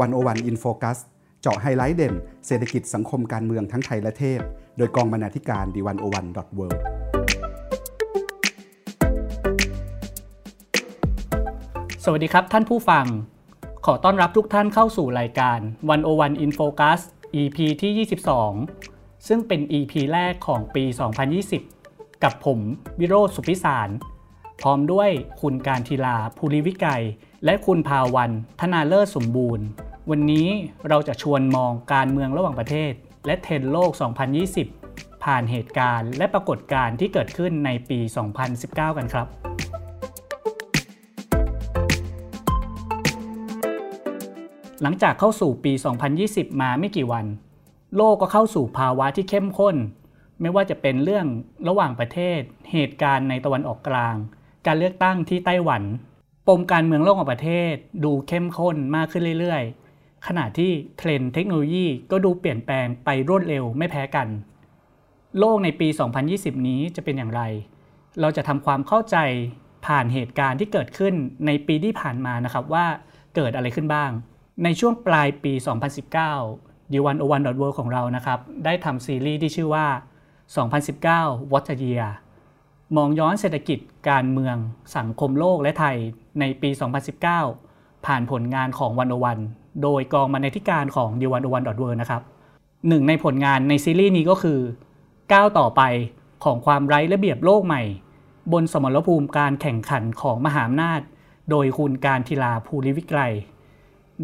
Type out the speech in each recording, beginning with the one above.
วันโอวัน In Focus เจาะไฮไลท์เด่น เศรษฐกิจสังคมการเมืองทั้งไทยและเทศ โดยกองบรรณาธิการ The One-O-One dot world สวัสดีครับท่านผู้ฟัง ขอต้อนรับทุกท่านเข้าสู่รายการ101 In Focus EP ที่ 22 ซึ่งเป็น EP แรกของปี 2020 กับผมวิโรจน์สุขพิศาลพร้อมด้วยคุณการทีลาภูริวิกัย และคุณภาวันธนาเลิศสมบูรณ์ วันนี้เราจะชวนมองการเมืองระหว่างประเทศ และเทรนโลก 2020 ผ่านเหตุการณ์และปรากฏการณ์ที่เกิดขึ้นในปี 2019 กันครับ หลังจากเข้าสู่ปี 2020 มาไม่กี่วัน โลกก็เข้าสู่ภาวะที่เข้มข้น ไม่ว่าจะเป็นเรื่องระหว่างประเทศ เหตุการณ์ในตะวันออกกลาง การเลือกตั้งที่ไต้หวัน ปมการเมืองโลกของประเทศ ดูเข้มข้นมากขึ้นเรื่อยๆ ขณะที่เทรนเทคโนโลยีก็ดูเปลี่ยนแปลงไปรวดเร็วไม่แพ้กัน โลกในปี 2020 นี้จะเป็นอย่างไร เราจะทำความเข้าใจผ่านเหตุการณ์ที่เกิดขึ้นในปีที่ผ่านมานะครับว่าเกิดอะไรขึ้นบ้าง ในช่วงปลายปี 2019 d 1 0 1 World ของเรานะครับ ได้ทำซีรีส์ที่ชื่อว่า 2019 What a Year มองย้อนเศรษฐกิจการเมืองสังคมโลกและไทยในปี 2019 ผ่านผลงานของวันโอวัน โดยกองบรรณาธิการของ d 1 0 1 World นะครับหนึ่งในผลงานในซีรีส์นี้ก็คือก้าวต่อไปของความไร้ระเบียบโลกใหม่ บนสมรภูมิการแข่งขันของมหาอำนาจ โดยคุณการทีลาภูริวิกรย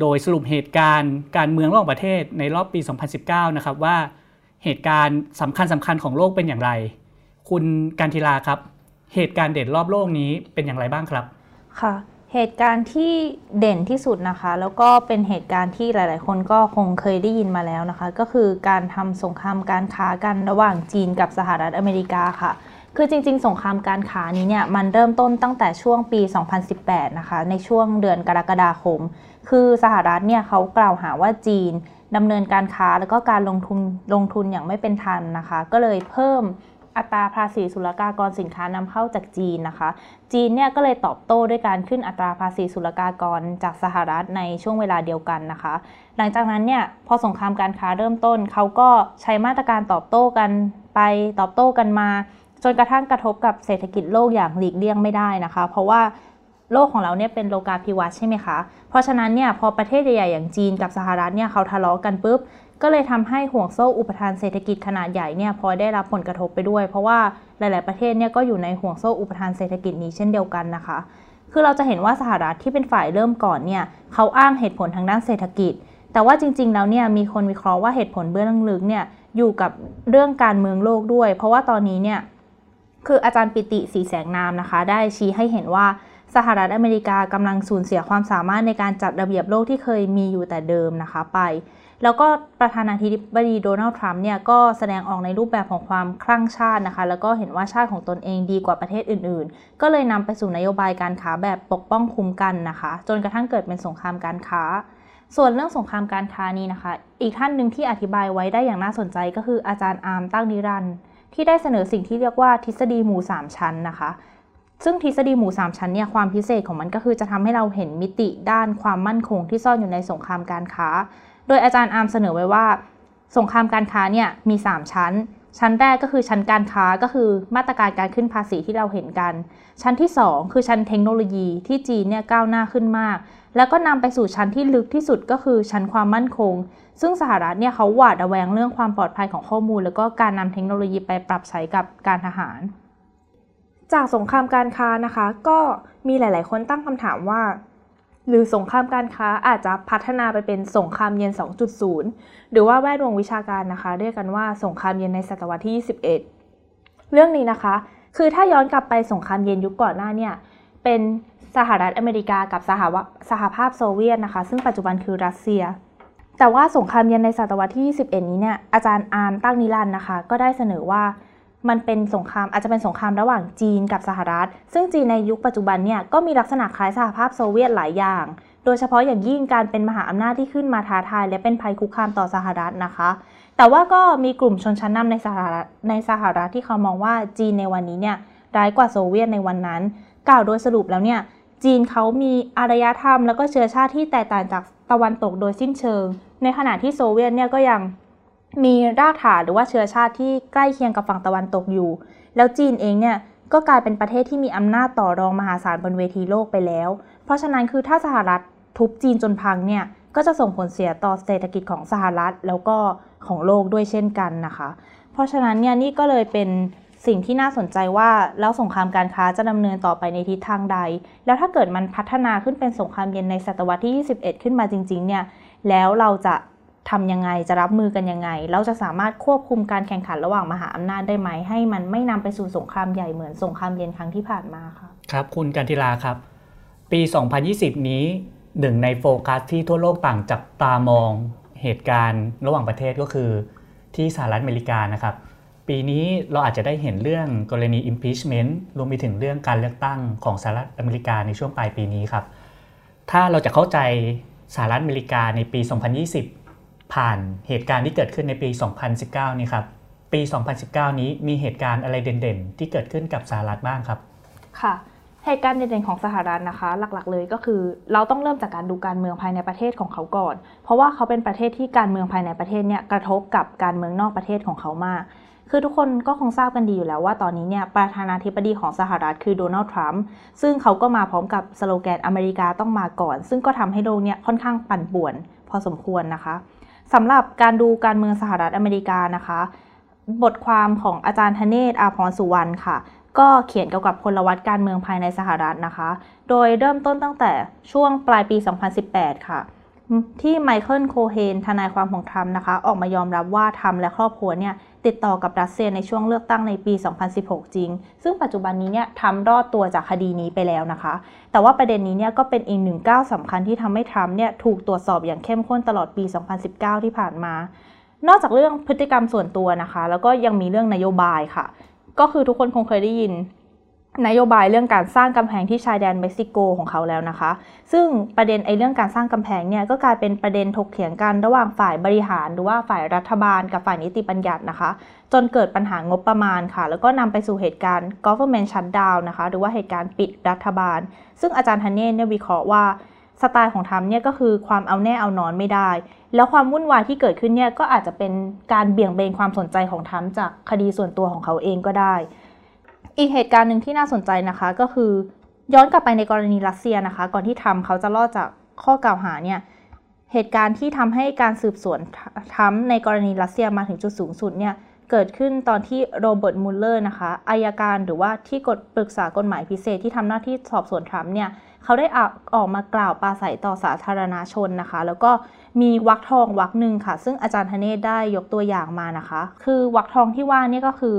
โดยสรุปเหตุการณ์การเมืองระหว่างประเทศในรอบปี 2019 นะครับว่าเหตุการณ์สำคัญสำคัญของโลกเป็นอย่างไร คุณการทีลาครับ เหตุการณ์เด่นรอบโลกนี้เป็นอย่างไรบ้างครับ ค่ะ เหตุการณ์ที่เด่นที่สุดนะคะ แล้วก็เป็นเหตุการณ์ที่หลาย ๆ คนก็คงเคยได้ยินมาแล้วนะคะ ก็คือการทำสงครามการค้ากันระหว่างจีนกับสหรัฐอเมริกาค่ะ คือจริง ๆ สงครามการค้านี้เนี่ยมันเริ่มต้นตั้งแต่ช่วงปี 2018 นะคะ ในช่วงเดือนกรกฎาคม คือสหรัฐเนี่ยเขากล่าวหาว่าจีนดำเนินการค้าแล้วก็การลงทุนลงทุนอย่างไม่เป็นธรรมนะคะ ก็เลยเพิ่ม อัตราภาษีศุลกากรสินค้านำเข้าจากจีนนะคะ จีนเนี่ยก็เลยตอบโต้ด้วยการขึ้นอัตราภาษีศุลกากรจากสหรัฐในช่วงเวลาเดียวกันนะคะ หลังจากนั้นเนี่ยพอสงครามการค้าเริ่มต้นเขาก็ใช้มาตรการตอบโต้กันไปตอบโต้กันมา จนกระทั่งกระทบกับเศรษฐกิจโลกอย่างหลีกเลี่ยงไม่ได้นะคะ เพราะว่าโลกของเราเนี่ยเป็นโลกาภิวัตน์ใช่ไหมคะ เพราะฉะนั้นเนี่ยพอประเทศใหญ่ๆอย่างจีนกับสหรัฐเนี่ยเขาทะเลาะกันปุ๊บ ก็เลยทำให้ห่วงโซ่อุปทานเศรษฐกิจขนาดใหญ่เนี่ยพอได้รับผลกระทบไปด้วย เพราะว่าหลาย ๆ ประเทศเนี่ยก็อยู่ในห่วงโซ่อุปทานเศรษฐกิจนี้เช่นเดียวกันนะคะ คือเราจะเห็นว่าสหรัฐที่เป็นฝ่ายเริ่มก่อนเนี่ยเขาอ้างเหตุผลทางด้านเศรษฐกิจ แต่ว่าจริง ๆ แล้วเนี่ยมีคนวิเคราะห์ว่าเหตุผลเบื้องลึกเนี่ยอยู่กับเรื่องการเมืองโลกด้วย เพราะว่าตอนนี้เนี่ยคืออาจารย์ปิติสีแสงนามนะคะ ได้ชี้ให้เห็นว่าสหรัฐอเมริกากำลังสูญเสียความสามารถในการจัดระเบียบโลกที่เคยมีอยู่แต่เดิมนะคะไป แล้วก็ประธานาธิบดีโดนัลด์ทรัมป์เนี่ยก็แสดงออกในรูปแบบของความคลั่งชาตินะคะ แล้วก็เห็นว่าชาติของตนเองดีกว่าประเทศอื่น ๆ ก็เลยนำไปสู่นโยบายการค้าแบบปกป้องคุ้มกันนะคะ จนกระทั่งเกิดเป็นสงครามการค้า ส่วนเรื่องสงครามการค้านี้นะคะ อีกท่านหนึ่งที่อธิบายไว้ได้อย่างน่าสนใจก็คืออาจารย์อาร์มตั้งนิรันด์ที่ได้เสนอสิ่งที่เรียกว่าทฤษฎีหมู่ 3 ชั้นนะคะซึ่งทฤษฎีหมู่ 3 ชั้นเนี่ยความพิเศษของมันก็คือจะทำให้เราเห็นมิติด้านความมั่นคงที่ซ่อนอยู่ในสงครามการค้า โดยอาจารย์อาร์มเสนอไว้ว่า สงครามการค้าเนี่ยมี 3 ชั้น ชั้นแรกก็คือชั้นการค้าก็คือมาตรการการขึ้นภาษีที่เราเห็นกัน ชั้นที่ 2 คือชั้นเทคโนโลยีที่จีนเนี่ยก้าวหน้าขึ้นมาก แล้วก็นำไปสู่ชั้นที่ลึกที่สุดก็คือชั้นความมั่นคง ซึ่งสหรัฐเนี่ยเขาหวาดระแวงเรื่องความปลอดภัยของข้อมูล แล้วก็การนำเทคโนโลยีไปปรับใช้กับการทหาร จากสงครามการค้านะคะ ก็มีหลาย ๆ คนตั้งคำถามว่า หรือสงครามการค้าอาจจะพัฒนาไปเป็นสงครามเย็น 2.0 หรือว่าแวดวงวิชาการนะคะ เรียกกันว่าสงครามเย็นในศตวรรษที่ 21 เรื่องนี้นะคะ คือถ้าย้อนกลับไปสงครามเย็นยุคก่อนหน้าเนี่ยเป็นสหรัฐอเมริกากับสหวสหภาพโซเวียตนะคะ ซึ่งปัจจุบันคือรัสเซีย แต่ว่าสงครามเย็นในศตวรรษที่ 21 นี้เนี่ยอาจารย์อาร์มตั้งนิรันด์นะคะ ก็ได้เสนอว่า มันเป็นสงครามอาจจะเป็นสงครามระหว่างจีนกับสหรัฐ ซึ่งจีนในยุคปัจจุบันเนี่ยก็มีลักษณะคล้ายสหภาพโซเวียตหลายอย่าง โดยเฉพาะอย่างยิ่งการเป็นมหาอำนาจที่ขึ้นมาท้าทาย และเป็นภัยคุกคามต่อสหรัฐนะคะ แต่ว่าก็มีกลุ่มชนชั้นนำในสหรัฐในสหรัฐที่เขามองว่าจีนในวันนี้เนี่ยร้ายกว่าโซเวียตในวันนั้น กล่าวโดยสรุปแล้วเนี่ยจีนเขามีอารยธรรม แล้วก็เชื้อชาติที่แตกต่างจากตะวันตกโดยสิ้นเชิง ในขณะที่โซเวียตเนี่ยก็ยัง มีรากฐานหรือว่าเชื้อชาติที่ใกล้เคียงกับฝั่งตะวันตกอยู่ แล้วจีนเองเนี่ยก็กลายเป็นประเทศที่มีอำนาจต่อรองมหาศาลบนเวทีโลกไปแล้ว เพราะฉะนั้นคือถ้าสหรัฐทุบจีนจนพังเนี่ยก็จะส่งผลเสียต่อเศรษฐกิจของสหรัฐแล้วก็ของโลกด้วยเช่นกันนะคะ เพราะฉะนั้นเนี่ยนี่ก็เลยเป็นสิ่งที่น่าสนใจว่าแล้วสงครามการค้าจะดำเนินต่อไปในทิศทางใด แล้วถ้าเกิดมันพัฒนาขึ้นเป็นสงครามเย็นในศตวรรษที่ 21 ขึ้นมาจริงๆเนี่ยแล้วเราจะ ทำยังไงจะรับมือกันยังไง เราจะสามารถควบคุมการแข่งขันระหว่างมหาอำนาจได้ไหม ให้มันไม่นำไปสู่สงครามใหญ่เหมือนสงครามเย็นครั้งที่ผ่านมาค่ะครับคุณกันทิลาครับ ปี 2020 นี้หนึ่งในโฟกัสที่ทั่วโลกต่างจับตามองเหตุการณ์ระหว่างประเทศก็คือที่สหรัฐอเมริกานะครับ ปีนี้เราอาจจะได้เห็นเรื่องกรณี impeachment รวมไปถึงเรื่องการเลือกตั้งของสหรัฐอเมริกาในช่วงปลายปีนี้ครับ ถ้าเราจะเข้าใจสหรัฐอเมริกาในปี 2020 ผ่านเหตุการณ์ที่เกิดขึ้นในปี 2019 นี่ครับ ปี 2019 นี้มีเหตุการณ์อะไรเด่นๆ ที่เกิดขึ้นกับสหรัฐบ้างครับ ค่ะ เหตุการณ์เด่นๆของสหรัฐนะคะ หลักๆ เลยก็คือ เราต้องเริ่มจากการดูการเมืองภายในประเทศของเขาก่อน เพราะว่าเขาเป็นประเทศที่การเมืองภายในประเทศเนี่ยกระทบกับการเมืองนอกประเทศของเขามากคือทุกคนก็คงทราบกันดีอยู่แล้วว่าตอนนี้เนี่ยประธานาธิบดีของสหรัฐคือโดนัลด์ทรัมป์ซึ่งเขาก็มาพร้อมกับสโลแกนอเมริกาต้องมาก่อน ซึ่งก็ทำให้โลกเนี่ยค่อนข้างปั่นป่วน พอสมควรนะคะ สำหรับการดูการเมืองสหรัฐอเมริกานะคะ บทความของอาจารย์ธเนศอาพรสุวรรณค่ะ ก็เขียนเกี่ยวกับพลวัตการเมืองภายในสหรัฐนะคะ โดยเริ่มต้นตั้งแต่ช่วงปลายปี 2018 ค่ะ ที่ไมเคิลโคเฮนทนายความของทรัมป์นะคะ ออกมายอมรับว่าทรัมป์และครอบครัวเนี่ยติดต่อกับรัสเซียในช่วงเลือกตั้งในปี 2016 จริง ซึ่งปัจจุบันนี้เนี่ยทรัมป์รอดตัวจากคดีนี้ไปแล้วนะคะ แต่ว่าประเด็นนี้เนี่ยก็เป็นอีกหนึ่งก้าวสำคัญที่ทำให้ทรัมป์เนี่ยถูกตรวจสอบอย่างเข้มข้นตลอดปี 2019 ที่ผ่านมา นอกจากเรื่องพฤติกรรมส่วนตัวนะคะ แล้วก็ยังมีเรื่องนโยบายค่ะ ก็คือทุกคนคงเคยได้ยิน นโยบายเรื่องการสร้างกำแพงที่ชายแดนเม็กซิโกของเขาแล้วนะคะ ซึ่งประเด็นไอ้เรื่องการสร้างกำแพงเนี่ยก็กลายเป็นประเด็นถกเถียงกันระหว่างฝ่ายบริหาร หรือว่าฝ่ายรัฐบาลกับฝ่ายนิติบัญญัตินะคะ จนเกิดปัญหางบประมาณค่ะ แล้วก็นำไปสู่เหตุการณ์ government shutdown นะคะ หรือว่าเหตุการณ์ปิดรัฐบาล ซึ่งอาจารย์ธันเนศเนี่ยวิเคราะห์ว่าสไตล์ของทรัมป์เนี่ยก็คือความเอาแน่เอานอนไม่ได้ แล้วความวุ่นวายที่เกิดขึ้นเนี่ยก็อาจจะเป็นการเบี่ยงเบนความสนใจของทรัมป์จากคดีส่วนตัวของเขาเองก็ได้ อีกเหตุการณ์หนึ่งที่น่าสนใจนะคะก็คือย้อนกลับไปในกรณีรัสเซียนะคะ ก่อนที่ทรัมป์เขาจะรอดจากข้อกล่าวหาเนี่ยเหตุการณ์ที่ทำให้การสืบสวนทรัมป์ในกรณีรัสเซียมาถึงจุดสูงสุดเนี่ยเกิดขึ้นตอนที่โรเบิร์ตมูลเลอร์นะคะอายการหรือว่าที่กฎปรึกษากฎหมายพิเศษที่ทำหน้าที่สอบสวนทรัมป์เนี่ยเขาได้ออกมากล่าวปราศรัยต่อสาธารณชนนะคะ แล้วก็มีวักทองวักหนึ่งค่ะ ซึ่งอาจารย์ธเนศได้ยกตัวอย่างมานะคะ คือวักทองที่ว่านี่ก็คือ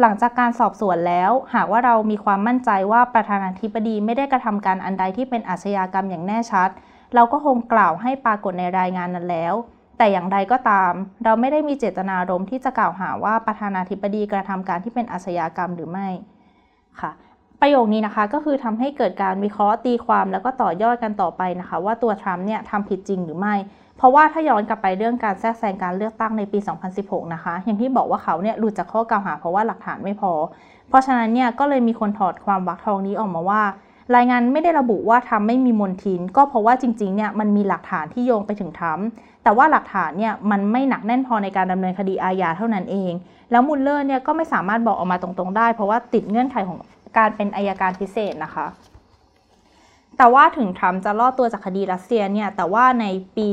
หลังจากการสอบสวนแล้ว หากว่าเรามีความมั่นใจว่าประธานาธิบดีไม่ได้กระทำการอันใดที่เป็นอาชญากรรมอย่างแน่ชัด เราก็คงกล่าวให้ปรากฏในรายงานนั้นแล้ว แต่อย่างใดก็ตาม เราไม่ได้มีเจตนารมณ์ที่จะกล่าวหาว่าประธานาธิบดีกระทำการที่เป็นอาชญากรรมหรือไม่ค่ะประโยคนี้นะคะก็คือทำให้เกิดการวิเคราะห์ตีความแล้วก็ต่อยอดกันต่อไปนะคะ ว่าตัวทรัมป์เนี่ยทำผิดจริงหรือไม่ เพราะว่าถ้าย้อนกลับไปเรื่องการแทรกแซงการเลือกตั้งในปี 2016 นะคะ อย่างที่บอกว่าเขาเนี่ยหลุดจากข้อกล่าวหาเพราะว่าหลักฐานไม่พอ เพราะฉะนั้นเนี่ยก็เลยมีคนถอดความวักทองนี้ออกมาว่า รายงานไม่ได้ระบุว่าทำไม่มีมนทิน ก็เพราะว่าจริงๆเนี่ยมันมีหลักฐานที่โยงไปถึงทรัมป์แต่ว่าหลักฐานเนี่ยมันไม่หนักแน่นพอในการดำเนินคดีอาญาเท่านั้นเอง แล้วมุลเลอร์เนี่ยก็ไม่สามารถบอกออกมาตรงๆได้ เพราะว่าติดเงื่อนไขของการเป็นอายการพิเศษนะคะ แต่ว่าถึงทรัมป์จะรอดตัวจากคดีรัสเซียเนี่ยแต่ว่าในปี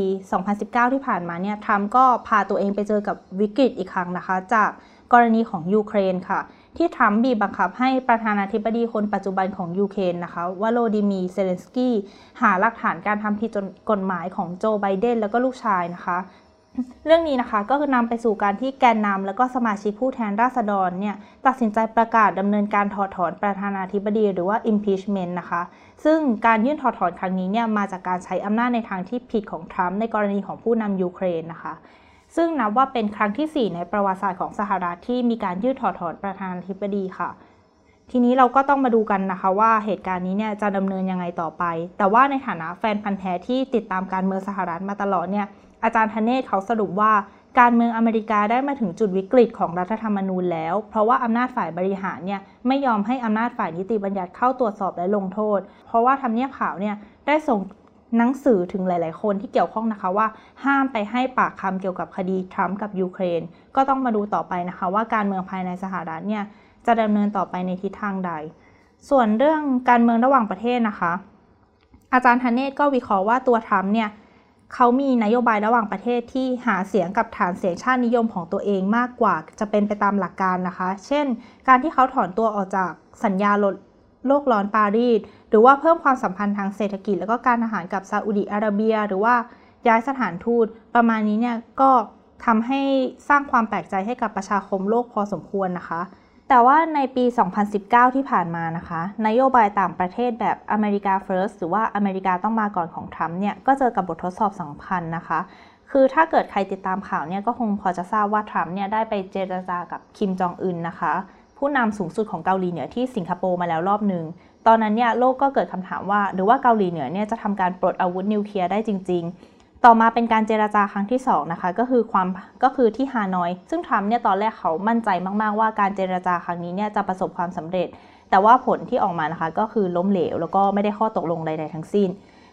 2019 ที่ผ่านมาเนี่ยทรัมป์ก็พาตัวเองไปเจอกับวิกฤตอีกครั้งนะคะ จากกรณีของยูเครนค่ะ ที่ทรัมป์บีบบังคับให้ประธานาธิบดีคนปัจจุบันของยูเครนนะคะโวโลดีมีร์เซเลนสกีหาหลักฐานการทำผิดกฎหมายของโจไบเดนแล้วก็ลูกชายนะคะเรื่องนี้นะคะก็คือนำไปสู่การที่แกนนำแล้วก็สมาชิกผู้แทนราษฎรเนี่ยตัดสินใจประกาศดำเนินการถอดถอนประธานาธิบดีหรือว่า impeachment นะคะ ซึ่งการยื่นถอดถอนครั้งนี้เนี่ยมาจากการใช้อำนาจในทางที่ผิดของทรัมป์ในกรณีของผู้นำยูเครนนะคะ ซึ่งนับว่าเป็นครั้งที่ 4 ในประวัติศาสตร์ของสหรัฐที่มีการยื่นถอดถอนประธานาธิบดีค่ะ ทีนี้เราก็ต้องมาดูกันนะคะว่าเหตุการณ์นี้เนี่ยจะดำเนินยังไงต่อไป แต่ว่าในฐานะแฟนพันธ์แท้ที่ติดตามการเมืองสหรัฐมาตลอดเนี่ยอาจารย์ธเนศเขาสรุปว่า การเมืองอเมริกาได้มาถึงจุดวิกฤตของรัฐธรรมนูญแล้ว เพราะว่าอำนาจฝ่ายบริหารเนี่ยไม่ยอมให้อำนาจฝ่ายนิติบัญญัติเข้าตรวจสอบและลงโทษ เพราะว่าทำเนียบขาวเนี่ยได้ส่งหนังสือถึงหลาย ๆ คนที่เกี่ยวข้องนะคะว่าห้ามไปให้ปากคำเกี่ยวกับคดีทรัมป์กับยูเครน ก็ต้องมาดูต่อไปนะคะว่าการเมืองภายในสหรัฐเนี่ยจะดำเนินต่อไปในทิศทางใด ส่วนเรื่องการเมืองระหว่างประเทศนะคะ อาจารย์ธเนศก็วิเคราะห์ว่าตัวทรัมป์เนี่ย เขามีนโยบายระหว่างประเทศที่หาเสียงกับฐานเสียงชาตินิยมของตัวเองมากกว่าจะเป็นไปตามหลักการนะคะ เช่น การที่เขาถอนตัวออกจากสัญญาลดโลกร้อนปารีส หรือว่าเพิ่มความสัมพันธ์ทางเศรษฐกิจ แล้วก็การอาหารกับซาอุดิอาระเบีย หรือว่าย้ายสถานทูต ประมาณนี้เนี่ยก็ทำให้สร้างความแปลกใจให้กับประชาคมโลกพอสมควรนะคะ แต่ว่าในปี 2019 ที่ผ่านมานะคะ นโยบายต่างประเทศแบบอเมริกา first หรือว่าอเมริกาต้องมาก่อนของทรัมป์เนี่ย ก็เจอกับบททดสอบสำคัญนะคะ คือถ้าเกิดใครติดตามข่าวเนี่ย ก็คงพอจะทราบว่าทรัมป์เนี่ย ได้ไปเจรจากับคิมจองอึนนะคะ ผู้นำสูงสุดของเกาหลีเหนือที่สิงคโปร์มาแล้วรอบหนึ่งตอนนั้นเนี่ยโลกก็เกิดคำถามว่า หรือว่าเกาหลีเหนือเนี่ยจะทำการปลดอาวุธนิวเคลียร์ได้จริง ๆ ต่อมาเป็นการเจราจาครั้งที่2นะคะก็คือความก็คือที่ฮานอย ซึ่งทรัมป์เนี่ยตอนแรกเขามั่นใจมาก ๆ ว่าการเจราจาครั้งนี้เนี่ยจะประสบความสำเร็จ แต่ว่าผลที่ออกมานะคะก็คือล้มเหลว แล้วก็ไม่ได้ข้อตกลงใด ๆ ทั้งสิ้น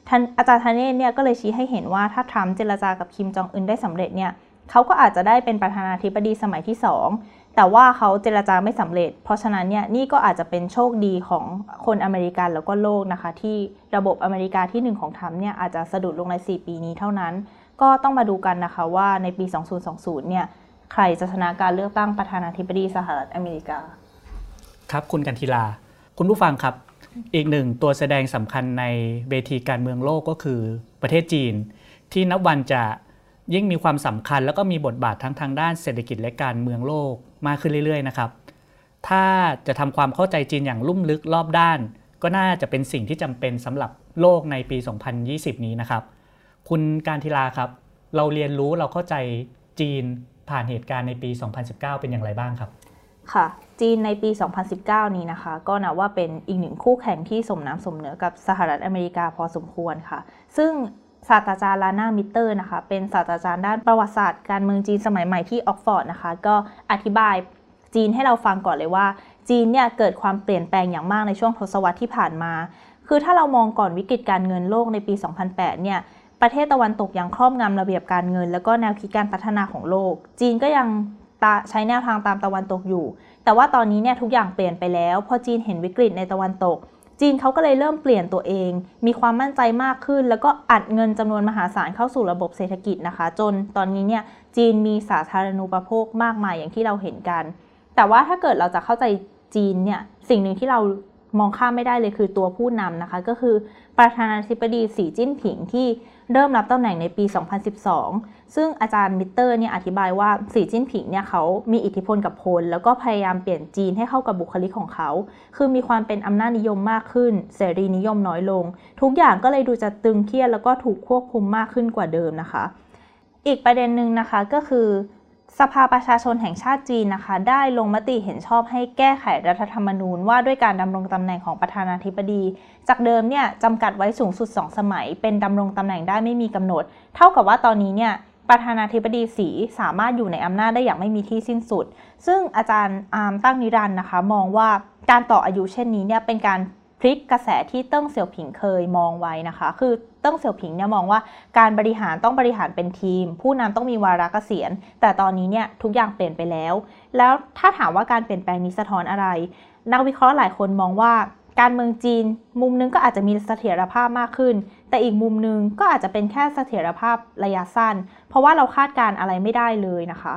ท่านอาจารย์ธเนศเนี่ยก็เลยชี้ให้เห็นว่าถ้าทรัมป์เจรจากับคิมจองอึนได้สำเร็จเนี่ยเขาก็อาจจะได้เป็นประธานาธิบดีสมัยที่ 2 แต่ว่าเขาเจรจาไม่สำเร็จ เพราะฉะนั้นเนี่ยนี่ก็อาจจะเป็นโชคดีของคนอเมริกันแล้วก็โลกนะคะ ที่ระบบอเมริกาที่ 1 ของทรัมป์เนี่ยอาจจะสะดุดลงใน 4 ปีนี้เท่านั้น ก็ต้องมาดูกันนะคะว่าในปี 2020 เนี่ยใครจะชนะการเลือกตั้งประธานาธิบดีสหรัฐอเมริกา ครับคุณกันทีลา คุณผู้ฟังครับ อีกหนึ่งตัวแสดงสำคัญในเวทีการเมืองโลกก็คือประเทศจีน ที่นับวันจะ ยิ่งมีความสำคัญแล้วก็มีบทบาททั้งทางด้านเศรษฐกิจและการเมืองโลกมากขึ้นเรื่อยๆนะครับ ถ้าจะทำความเข้าใจจีนอย่างลุ่มลึกรอบด้าน ก็น่าจะเป็นสิ่งที่จำเป็นสำหรับโลกในปี 2020 นี้นะครับ คุณการทีลาครับ เราเรียนรู้เราเข้าใจจีนผ่านเหตุการณ์ในปี 2019 เป็นอย่างไรบ้างครับ ค่ะ จีนในปี 2019 นี้นะคะ ก็นับว่าเป็นอีกหนึ่งคู่แข่งที่สมน้ำสมเนื้อกับสหรัฐอเมริกาพอสมควรค่ะ ซึ่ง ศาสตราจารย์รานามิตเตอร์นะคะ เป็นศาสตราจารย์ด้านประวัติศาสตร์การเมืองจีนสมัยใหม่ที่ออกซ์ฟอร์ดนะคะ ก็อธิบายจีนให้เราฟังก่อนเลยว่า จีนเนี่ยเกิดความเปลี่ยนแปลงอย่างมากในช่วงทศวรรษที่ผ่านมา คือถ้าเรามองก่อนวิกฤตการเงินโลกในปี 2008 เนี่ยประเทศตะวันตกยังครอบงำระเบียบการเงิน แล้วก็แนวคิดการพัฒนาของโลก จีนก็ยังใช้แนวทางตามตะวันตกอยู่ แต่ว่าตอนนี้เนี่ยทุกอย่างเปลี่ยนไปแล้ว พอจีนเห็นวิกฤตในตะวันตก จีนเขาก็เลยเริ่มเปลี่ยนตัวเอง มีความมั่นใจมากขึ้น แล้วก็อัดเงินจำนวนมหาศาลเข้าสู่ระบบเศรษฐกิจนะคะ จนตอนนี้เนี่ยจีนมีสาธารณูปโภคมากมายอย่างที่เราเห็นกัน แต่ว่าถ้าเกิดเราจะเข้าใจจีนเนี่ยสิ่งหนึ่งที่เรามองข้ามไม่ได้เลยคือตัวผู้นำนะคะ ก็คือประธานาธิบดีสีจิ้นผิงที่เริ่มรับตำแหน่งในปี 2012 ซึ่งอาจารย์มิเตอร์เนี่ยอธิบายว่าสีจิ้นผิงเนี่ยเขามีอิทธิพลกับพลแล้วก็พยายามเปลี่ยนจีนให้เข้ากับบุคลิกของเขา คือมีความเป็นอำนาจนิยมมากขึ้น เสรีนิยมน้อยลง ทุกอย่างก็เลยดูจะตึงเครียดแล้วก็ถูกควบคุมมากขึ้นกว่าเดิมนะคะ อีกประเด็นหนึ่งนะคะก็คือสภาประชาชนแห่งชาติจีนนะคะ ได้ลงมติเห็นชอบให้แก้ไขรัฐธรรมนูญว่าด้วยการดำรงตำแหน่งของประธานาธิบดี จากเดิมเนี่ยจำกัดไว้สูงสุด 2 สมัย เป็นดำรงตำแหน่งได้ไม่มีกำหนด เท่ากับว่าตอนนี้เนี่ย ประธานาธิบดีสีสามารถอยู่ในอำนาจได้อย่างไม่มีที่สิ้นสุด ซึ่งอาจารย์อาร์มตั้งนิรันด์นะคะ มองว่าการต่ออายุเช่นนี้เนี่ยเป็นการพลิกกระแสที่เติ้งเสี่ยวผิงเคยมองไว้นะคะ คือเติ้งเสี่ยวผิงเนี่ยมองว่าการบริหารต้องบริหารเป็นทีม ผู้นำต้องมีวาระเกษียณ แต่ตอนนี้เนี่ยทุกอย่างเปลี่ยนไปแล้ว แล้วถ้าถามว่าการเปลี่ยนแปลงนี้สะท้อนอะไร นักวิเคราะห์หลายคนมองว่าการเมืองจีน มุมนึงก็อาจจะมีเสถียรภาพมากขึ้น แต่อีกมุมหนึ่งก็อาจจะเป็นแค่เสถียรภาพระยะสั้น เพราะว่าเราคาดการณ์อะไรไม่ได้เลยนะคะ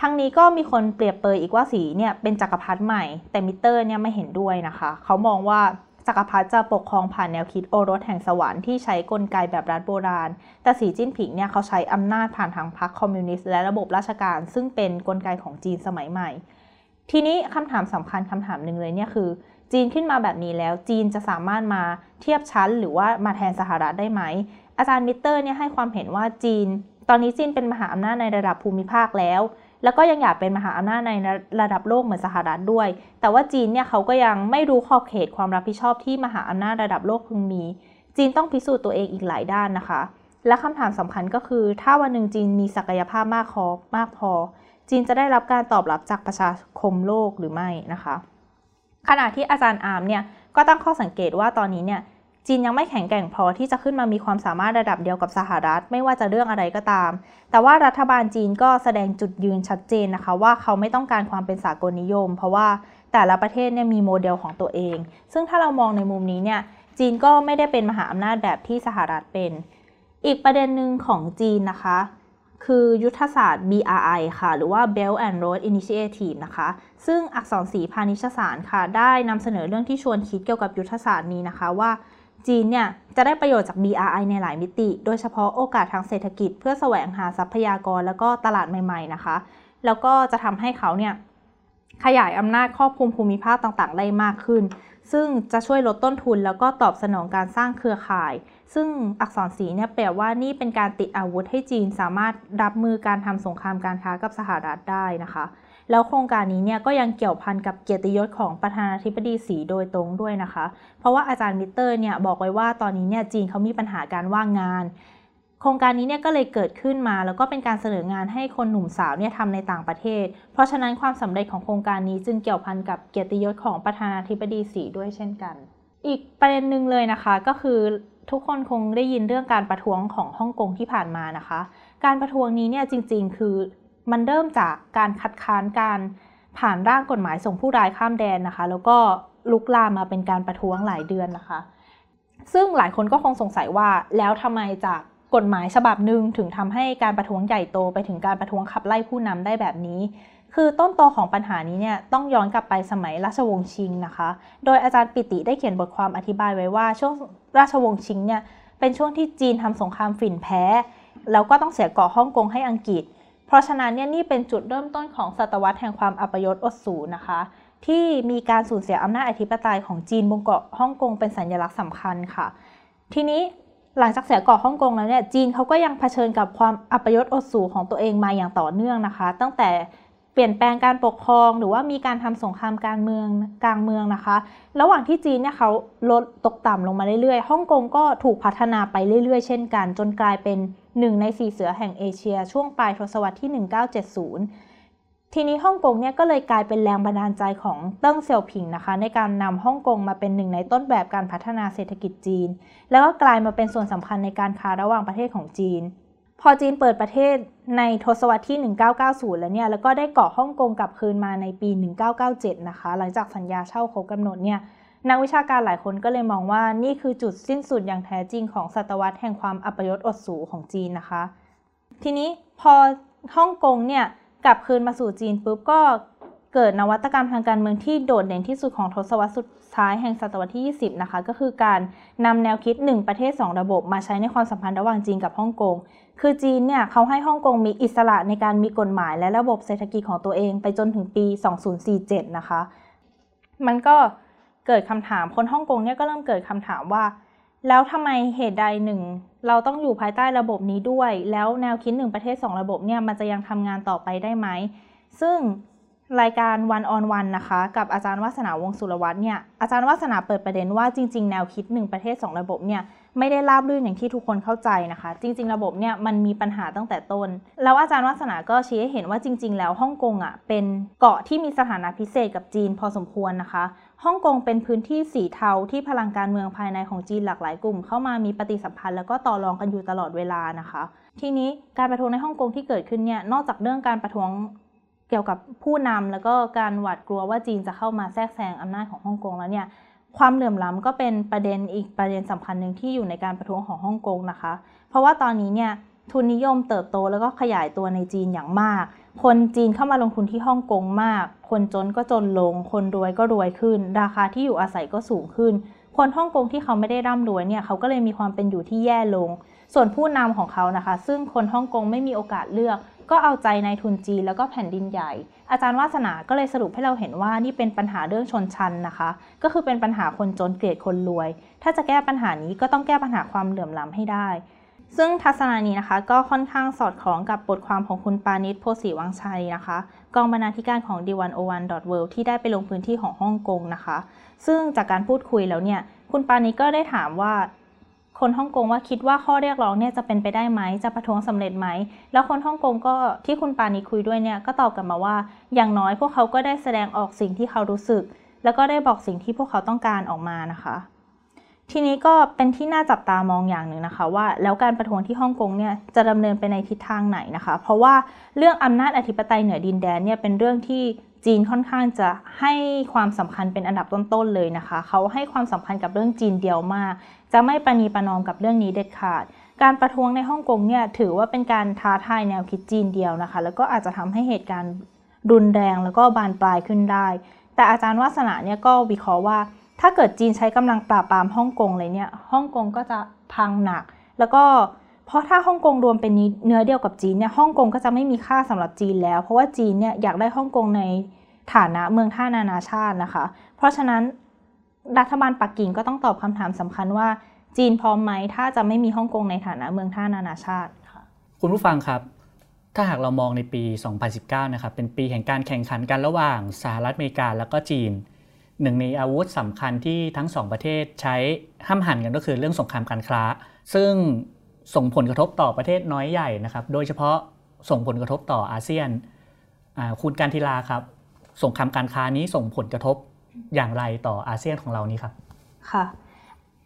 ทั้งนี้ก็มีคนเปรียบเปรยอีกว่าสีเนี่ยเป็นจักรพรรดิใหม่ แต่มิตเตอร์เนี่ยไม่เห็นด้วยนะคะ เขามองว่าจักรพรรดิจะปกครองผ่านแนวคิดโอรสแห่งสวรรค์ที่ใช้กลไกแบบรัฐโบราณ แต่สีจิ้นผิงเนี่ยเขาใช้อำนาจผ่านทางพรรคคอมมิวนิสต์และระบบราชการ ซึ่งเป็นกลไกของจีนสมัยใหม่ ทีนี้คำถามสำคัญคำถามหนึ่งเลยเนี่ยคือ จีนขึ้นมาแบบนี้แล้วจีนจะสามารถมาเทียบชั้น หรือว่ามาแทนสหรัฐได้ไหม อาจารย์มิเตอร์เนี่ยให้ความเห็นว่าจีน ตอนนี้จีนเป็นมหาอำนาจในระดับภูมิภาคแล้ว แล้วก็ยังอยากเป็นมหาอำนาจในระดับโลกเหมือนสหรัฐด้วย แต่ว่าจีนเนี่ยเขาก็ยังไม่รู้ขอบเขตความรับผิดชอบที่มหาอำนาจระดับโลกพึงมี จีนต้องพิสูจน์ตัวเองอีกหลายด้านนะคะ และคำถามสำคัญก็คือ ถ้าวันหนึ่งจีนมีศักยภาพมากพอมากพอ จีนจะได้รับการตอบรับจากประชาคมโลกหรือไม่นะคะ ขณะที่อาจารย์อาร์มเนี่ยก็ตั้งข้อสังเกตว่าตอนนี้เนี่ยจีนยังไม่แข็งแกร่งพอที่จะขึ้นมามีความสามารถระดับเดียวกับสหรัฐ ไม่ว่าจะเรื่องอะไรก็ตาม แต่ว่ารัฐบาลจีนก็แสดงจุดยืนชัดเจนนะคะ ว่าเขาไม่ต้องการความเป็นสากลนิยม เพราะว่าแต่ละประเทศเนี่ยมีโมเดลของตัวเอง ซึ่งถ้าเรามองในมุมนี้เนี่ยจีนก็ไม่ได้เป็นมหาอำนาจแบบที่สหรัฐเป็น อีกประเด็นหนึ่งของจีนนะคะ คือยุทธศาสตร์ BRI ค่ะ หรือว่า Belt and Road Initiative นะคะ ซึ่งอักษรศรีพาณิชสารค่ะ ได้นำเสนอเรื่องที่ชวนคิดเกี่ยวกับยุทธศาสตร์นี้นะคะว่าจีนเนี่ยจะได้ประโยชน์จาก BRI ในหลายมิติ โดยเฉพาะโอกาสทางเศรษฐกิจ เพื่อแสวงหาทรัพยากรแล้วก็ตลาดใหม่ๆนะคะ แล้วก็จะทำให้เขาเนี่ยขยายอำนาจครอบคลุมภูมิภาคต่างๆ ได้มากขึ้น ซึ่งจะช่วยลดต้นทุนแล้วก็ตอบสนองการสร้างเครือข่าย ซึ่งอักษรสีเนี่ยแปลว่านี่เป็นการติดอาวุธให้จีนสามารถรับมือการทำสงครามการค้ากับสหรัฐได้นะคะ แล้วโครงการนี้เนี่ยก็ยังเกี่ยวพันกับเกียรติยศของประธานาธิบดีสีโดยตรงด้วยนะคะ เพราะว่าอาจารย์มิเตอร์เนี่ยบอกไว้ว่าตอนนี้เนี่ยจีนเขามีปัญหาการว่างงานโครงการนี้เนี่ยก็เลยเกิดขึ้นมา แล้วก็เป็นการเสนองานให้คนหนุ่มสาวเนี่ยทำในต่างประเทศ เพราะฉะนั้นความสำเร็จของโครงการนี้จึงเกี่ยวพันกับเกียรติยศของประธานาธิบดีสีด้วยเช่นกัน อีกประเด็นหนึ่งเลยนะคะก็คือ ทุกคนคงได้ยินเรื่องการประท้วงของฮ่องกงที่ผ่านมานะคะ การประท้วงนี้เนี่ยจริงๆ คือมันเริ่มจากการคัดค้านการผ่านร่างกฎหมายส่งผู้ร้ายข้ามแดนนะคะ แล้วก็ลุกลามมาเป็นการประท้วงหลายเดือนนะคะ ซึ่งหลายคนก็คงสงสัยว่าแล้วทำไมจากกฎหมายฉบับหนึ่งถึงทำให้การประท้วงใหญ่โตไปถึงการประท้วงขับไล่ผู้นำได้แบบนี้ คือต้นตอของปัญหานี้เนี่ยต้องย้อนกลับไปสมัยราชวงศ์ชิงนะคะ โดยอาจารย์ปิติได้เขียนบทความอธิบายไว้ว่า ช่วงราชวงศ์ชิงเนี่ยเป็นช่วงที่จีนทำสงครามฝิ่นแพ้ แล้วก็ต้องเสียเกาะฮ่องกงให้อังกฤษ เพราะฉะนั้นเนี่ยนี่เป็นจุดเริ่มต้นของศตวรรษแห่งความอัปยศอดสูนะคะ ที่มีการสูญเสียอำนาจอธิปไตยของจีนบนเกาะฮ่องกงเป็นสัญลักษณ์สำคัญค่ะ ทีนี้หลังจากเสียเกาะฮ่องกงแล้วเนี่ยจีนเขาก็ยังเผชิญกับความอัปยศอดสูของตัวเองมาอย่างต่อเนื่องนะคะ ตั้งแต่ ปลี่ยนแปลงการปกครองหรือว่ามีการทำสงครามการเมืองกลางเมืองนะคะ ระหว่างที่จีนเนี่ยเขาลดตกต่ำลงมาเรื่อยๆฮ่องกงก็ถูกพัฒนาไปเรื่อยๆ เช่นกัน จนกลายเป็นหนึ่งในสี่เสือแห่งเอเชีย ช่วงปลายทศวรรษที่ 1970 ทีนี้ฮ่องกงเนี่ยก็เลยกลายเป็นแรงบันดาลใจของเติ้งเซี่ยวผิงนะคะ ในการนำฮ่องกงมาเป็นหนึ่งในต้นแบบการพัฒนาเศรษฐกิจจีน แล้วก็กลายมาเป็นส่วนสำคัญในการค้าระหว่างประเทศของจีน พอจีนเปิดประเทศในทศวรรษที่ 1990 แล้วเนี่ย แล้วก็ได้เกาะฮ่องกงกลับคืนมาในปี 1997 นะคะ หลังจากสัญญาเช่าครบกำหนดเนี่ย นักวิชาการหลายคนก็เลยมองว่านี่คือจุดสิ้นสุดอย่างแท้จริงของศตวรรษแห่งความอัปยศอดสูของจีนนะคะ ทีนี้พอฮ่องกงเนี่ยกลับคืนมาสู่จีนปุ๊บก็เกิดนวัตกรรมทางการเมืองที่โดดเด่นที่สุดของทศวรรษสุดท้ายแห่งศตวรรษที่ 20 นะคะ ก็คือการนำแนวคิด 1 ประเทศ 2 ระบบมาใช้ในความสัมพันธ์ระหว่างจีนกับฮ่องกง คือจีนเนี่ยเขาให้ฮ่องกงมีอิสระในการมีกฎหมายและระบบเศรษฐกิจของตัวเองไปจนถึงปี 2047 นะคะ มันก็เกิดคำถามคนฮ่องกงเนี่ยก็เริ่มเกิดคำถามว่า แล้วทำไมเหตุใดหนึ่ง เราต้องอยู่ภายใต้ระบบนี้ด้วย แล้วแนวคิดหนึ่งประเทศ 2 ระบบเนี่ยมันจะยังทำงานต่อไปได้ไหม ซึ่งรายการ One on One นนะคะ กับอาจารย์วัฒนาวงศ์สุรวัตรเนี่ยอาจารย์วัฒนาเปิดประเด็นว่าจริง ๆ แนวคิด1ประเทศ 2 ระบบเนี่ย ไม่ได้ราบรื่นอย่างที่ทุกคนเข้าใจนะคะ จริง ๆ ระบบเนี่ยมันมีปัญหาตั้งแต่ต้น แล้วอาจารย์วัฒนาก็ชี้ให้เห็นว่าจริง ๆ แล้วฮ่องกงอะเป็นเกาะที่มีสถานะพิเศษกับจีนพอสมควรนะคะฮ่องกงเป็นพื้นที่สีเทาที่พลังการเมืองภายในของจีนหลากหลายกลุ่ม เข้ามามีปฏิสัมพันธ์แล้วก็ต่อรองกันอยู่ตลอดเวลานะคะ ทีนี้การประท้วงในฮ่องกงที่เกิดขึ้นเนี่ยนอกจากเรื่องการประท้วงเกี่ยวกับผู้นำแล้วก็การหวาดกลัวว่าจีนจะเข้ามาแทรกแซงอำนาจของฮ่องกงแล้วเนี่ย ความเหลื่อมล้ำก็เป็นประเด็นอีกประเด็นสำคัญหนึ่งที่อยู่ในการประท้วงของฮ่องกงนะคะ เพราะว่าตอนนี้เนี่ยทุนนิยมเติบโตแล้วก็ขยายตัวในจีนอย่างมาก คนจีนเข้ามาลงทุนที่ฮ่องกงมาก คนจนก็จนลง คนรวยก็รวยขึ้น ราคาที่อยู่อาศัยก็สูงขึ้น คนฮ่องกงที่เขาไม่ได้ร่ำรวยเนี่ยเขาก็เลยมีความเป็นอยู่ที่แย่ลง ส่วนผู้นำของเขานะคะ ซึ่งคนฮ่องกงไม่มีโอกาสเลือก ก็เอาใจในทุนจีนแล้วก็แผ่นดินใหญ่ อาจารย์วาสนาก็เลยสรุปให้เราเห็นว่านี่เป็นปัญหาเรื่องชนชั้นนะคะ ก็คือเป็นปัญหาคนจนเกลียดคนรวย ถ้าจะแก้ปัญหานี้ก็ต้องแก้ปัญหาความเหลื่อมล้ำให้ได้ ซึ่งทัศนานี้นะคะ ก็ค่อนข้างสอดคล้องกับบทความของคุณปานิชโพสีวังชัยนะคะ กองบรรณาธิการของ d101.world ที่ได้ไปลงพื้นที่ของฮ่องกงนะคะ ซึ่งจากการพูดคุยแล้วเนี่ยคุณปานิชก็ได้ถามว่า คนฮ่องกงว่าคิดว่าข้อเรียกร้องเนี่ยจะเป็นไปได้ไหมจะประท้วงสำเร็จไหม แล้วคนฮ่องกงก็ที่คุณปานีคุยด้วยเนี่ยก็ตอบกลับมาว่า อย่างน้อยพวกเขาก็ได้แสดงออกสิ่งที่เขารู้สึก แล้วก็ได้บอกสิ่งที่พวกเขาต้องการออกมานะคะ ทีนี้ก็เป็นที่น่าจับตามองอย่างหนึ่งนะคะ ว่าแล้วการประท้วงที่ฮ่องกงเนี่ยจะดำเนินไปในทิศทางไหนนะคะ เพราะว่าเรื่องอำนาจอธิปไตยเหนือดินแดนเนี่ยเป็นเรื่องที่ จีนค่อนข้างจะให้ความสำคัญเป็นอันดับต้นๆเลยนะคะ เขาให้ความสำคัญกับเรื่องจีนเดียวมาก จะไม่ประนีประนอมกับเรื่องนี้เด็ดขาด การประท้วงในฮ่องกงเนี่ยถือว่าเป็นการท้าทายแนวคิดจีนเดียวนะคะ แล้วก็อาจจะทำให้เหตุการณ์รุนแรงแล้วก็บานปลายขึ้นได้ แต่อาจารย์วาสนาเนี่ยก็วิเคราะห์ว่า ถ้าเกิดจีนใช้กำลังปราบปรามฮ่องกงเลยเนี่ย ฮ่องกงก็จะพังหนัก แล้วก็ เพราะถ้าฮ่องกงรวมเป็นเนื้อเดียวกับจีนเนี่ยฮ่องกงก็จะไม่มีค่าสำหรับจีนแล้ว เพราะว่าจีนเนี่ยอยากได้ฮ่องกงในฐานะเมืองท่านานาชาตินะคะ เพราะฉะนั้นรัฐบาลปักกิ่งก็ต้องตอบคำถามสำคัญว่า จีนพร้อมไหมถ้าจะไม่มีฮ่องกงในฐานะเมืองท่านานาชาติค่ะคุณผู้ฟังครับ ถ้าหากเรามองในปี 2019 นะครับเป็นปีแห่งการแข่งขันกันระหว่างสหรัฐอเมริกาแล้วก็จีนหนึ่งในอาวุธสำคัญที่ทั้งสองประเทศใช้ห้ามหันกันก็คือเรื่องสงครามการค้า ซึ่ง ส่งผลกระทบต่อประเทศน้อยใหญ่นะครับ โดยเฉพาะส่งผลกระทบต่ออาเซียนคุณการทีลาครับสงครามการค้านี้ส่งผลกระทบอย่างไรต่ออาเซียนของเรานี้ครับ ค่ะ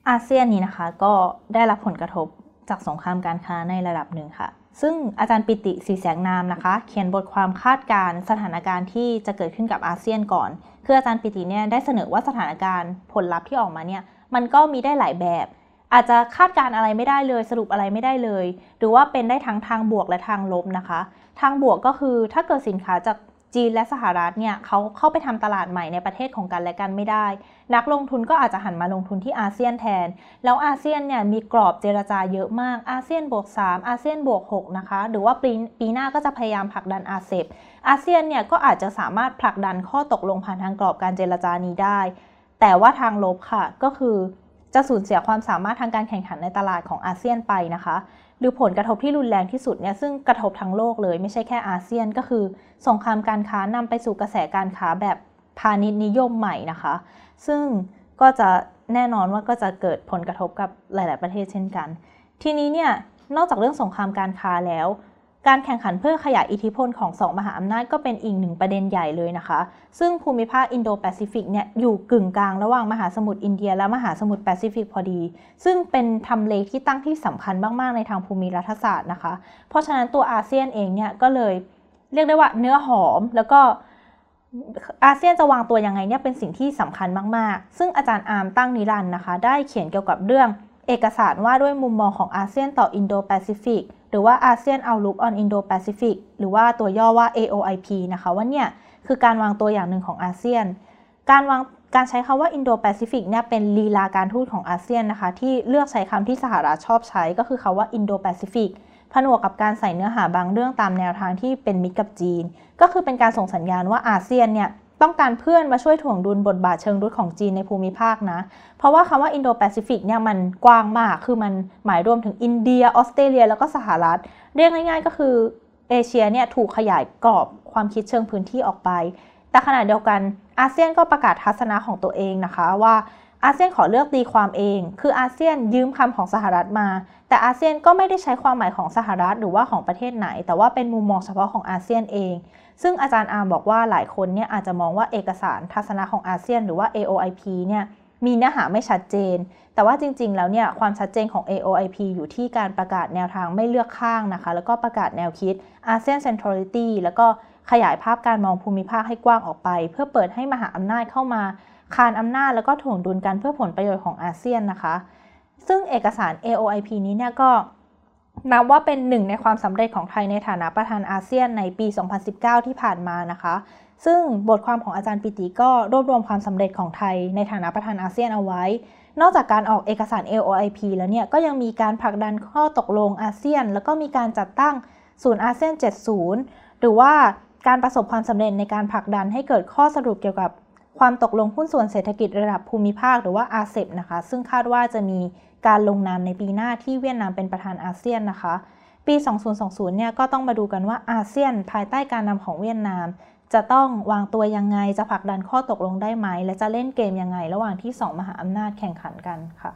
อาเซียนนี้นะคะก็ได้รับผลกระทบจากสงครามการค้าในระดับหนึ่งค่ะ ซึ่งอาจารย์ปิติสีแสงนามนะคะ เขียนบทความคาดการสถานการณ์ที่จะเกิดขึ้นกับอาเซียนก่อน คืออาจารย์ปิติเนี่ยได้เสนอว่าสถานการณ์ผลลัพธ์ที่ออกมาเนี่ยมันก็มีได้หลายแบบ อาจจะคาดการอะไรไม่ได้เลยสรุปอะไรไม่ได้เลย หรือว่าเป็นได้ทั้งทางบวกและทางลบนะคะ ทางบวกก็คือถ้าเกิดสินค้าจากจีนและสหรัฐเนี่ยเขาเข้าไปทำตลาดใหม่ในประเทศของกันและกันไม่ได้ นักลงทุนก็อาจจะหันมาลงทุนที่อาเซียนแทน แล้วอาเซียนเนี่ยมีกรอบเจรจาเยอะมากอาเซียนบวก 3 อาเซียนบวก 6 นะคะ หรือว่าปีปีหน้าก็จะพยายามผลักดันอาเซบอาเซียนเนี่ยก็อาจจะสามารถผลักดันข้อตกลงผ่านทางกรอบการเจรจานี้ได้ แต่ว่าทางลบค่ะก็คือ จะสูญเสียความสามารถทางการแข่งขันในตลาดของอาเซียนไปนะคะ หรือผลกระทบที่รุนแรงที่สุดเนี่ยซึ่งกระทบทั้งโลกเลยไม่ใช่แค่อาเซียนก็คือ สงครามการค้านำไปสู่กระแสการค้าแบบพาณิชย์นิยมใหม่นะคะ ซึ่งก็จะแน่นอนว่าก็จะเกิดผลกระทบกับหลาย ๆ ประเทศเช่นกัน ทีนี้เนี่ยนอกจากเรื่องสงครามการค้าแล้ว การแข่งขันเพื่อขยายอิทธิพลของสองมหาอำนาจก็เป็นอีกหนึ่งประเด็นใหญ่เลยนะคะ ซึ่งภูมิภาคอินโดแปซิฟิกเนี่ยอยู่กึ่งกลางระหว่างมหาสมุทรอินเดีย และมหาสมุทรแปซิฟิกพอดี ซึ่งเป็นทำเลที่ตั้งที่สำคัญมาก ๆ ในทางภูมิรัฐศาสตร์นะคะ เพราะฉะนั้นตัวอาเซียนเองเนี่ยก็เลยเรียกได้ว่าเนื้อหอมแล้วก็อาเซียนจะวางตัวยังไงเนี่ยเป็นสิ่งที่สำคัญมาก ๆ ซึ่งอาจารย์อาร์มตั้งนิรันดรนะคะ ได้เขียนเกี่ยวกับเรื่องเอกสารว่าด้วยมุมมองของอาเซียนต่ออินโดแปซิฟิก หรือว่า ASEAN Outlook on Indo-Pacific หรือว่าตัวย่อว่า AOIP นะคะว่าเนี่ยคือการวางตัวอย่างหนึ่งของอาเซียน การวางการใช้คำว่า Indo-Pacific เนี่ยเป็นลีลาการทูตของอาเซียนนะคะ ที่เลือกใช้คำที่สหรัฐชอบใช้ก็คือคำว่า Indo-Pacific ผนวกกับการใส่เนื้อหาบางเรื่องตามแนวทางที่เป็นมิตรกับจีน ก็คือเป็นการส่งสัญญาณว่าอาเซียนเนี่ย ต้องการเพื่อนมาช่วยถ่วงดุลบทบาทเชิงรุกของจีนในภูมิภาคนะ เพราะว่าคำว่าอินโดแปซิฟิกเนี่ยมันกว้างมาก คือมันหมายรวมถึงอินเดีย ออสเตรเลีย แล้วก็สหรัฐ เรียกง่ายๆ ก็คือเอเชียเนี่ยถูกขยายกรอบความคิดเชิงพื้นที่ออกไป แต่ขณะเดียวกันอาเซียนก็ประกาศทัศนะของตัวเองนะคะว่าอาเซียนขอเลือกตีความเอง คืออาเซียนยืมคำของสหรัฐมา แต่อาเซียนก็ไม่ได้ใช้ความหมายของสหรัฐหรือว่าของประเทศไหน แต่ว่าเป็นมุมมองเฉพาะของอาเซียนเอง ซึ่งอาจารย์อาร์มบอกว่าหลายคนเนี่ยอาจจะมองว่าเอกสารทัศนะของอาเซียนหรือว่า AOIP เนี่ยมีเนื้อหาไม่ชัดเจน แต่ว่าจริง ๆ แล้วเนี่ยความชัดเจนของ AOIP อยู่ที่การประกาศแนวทางไม่เลือกข้างนะคะ แล้วก็ประกาศแนวคิด ASEAN Centrality แล้วก็ขยายภาพการมองภูมิภาคให้กว้างออกไป เพื่อเปิดให้มหาอำนาจเข้ามาคานอำนาจแล้วก็ถ่วงดุลกันเพื่อผลประโยชน์ของอาเซียนนะคะ ซึ่งเอกสาร AOIP นี้เนี่ยก็ นับว่าเป็นหนึ่งในความสำเร็จของไทยในฐานะประธานอาเซียนในปี 2019 ที่ผ่านมานะคะ ซึ่งบทความของอาจารย์ปิติก็รวบรวมความสำเร็จของไทยในฐานะประธานอาเซียนเอาไว้ นอกจากการออกเอกสาร AOIP แล้วเนี่ย ก็ยังมีการผลักดันข้อตกลงอาเซียน แล้วก็มีการจัดตั้งศูนย์อาเซียน 70 หรือว่าการประสบความสำเร็จในการผลักดันให้เกิดข้อสรุปเกี่ยวกับความตกลงหุ้นส่วนเศรษฐกิจระดับภูมิภาคหรือว่าอาเซบนะคะ ซึ่งคาดว่าจะมี การลงนามในปีหน้าที่เวียดนามเป็นประธานอาเซียนนะคะ ปี 2020 เนี่ยก็ต้องมาดูกันว่าอาเซียนภายใต้การนำของเวียดนาม จะต้องวางตัวยังไงจะผลักดันข้อตกลงได้ไหม และจะเล่นเกมยังไง ระหว่างที่ 2 มหาอำนาจแข่งขันกันค่ะ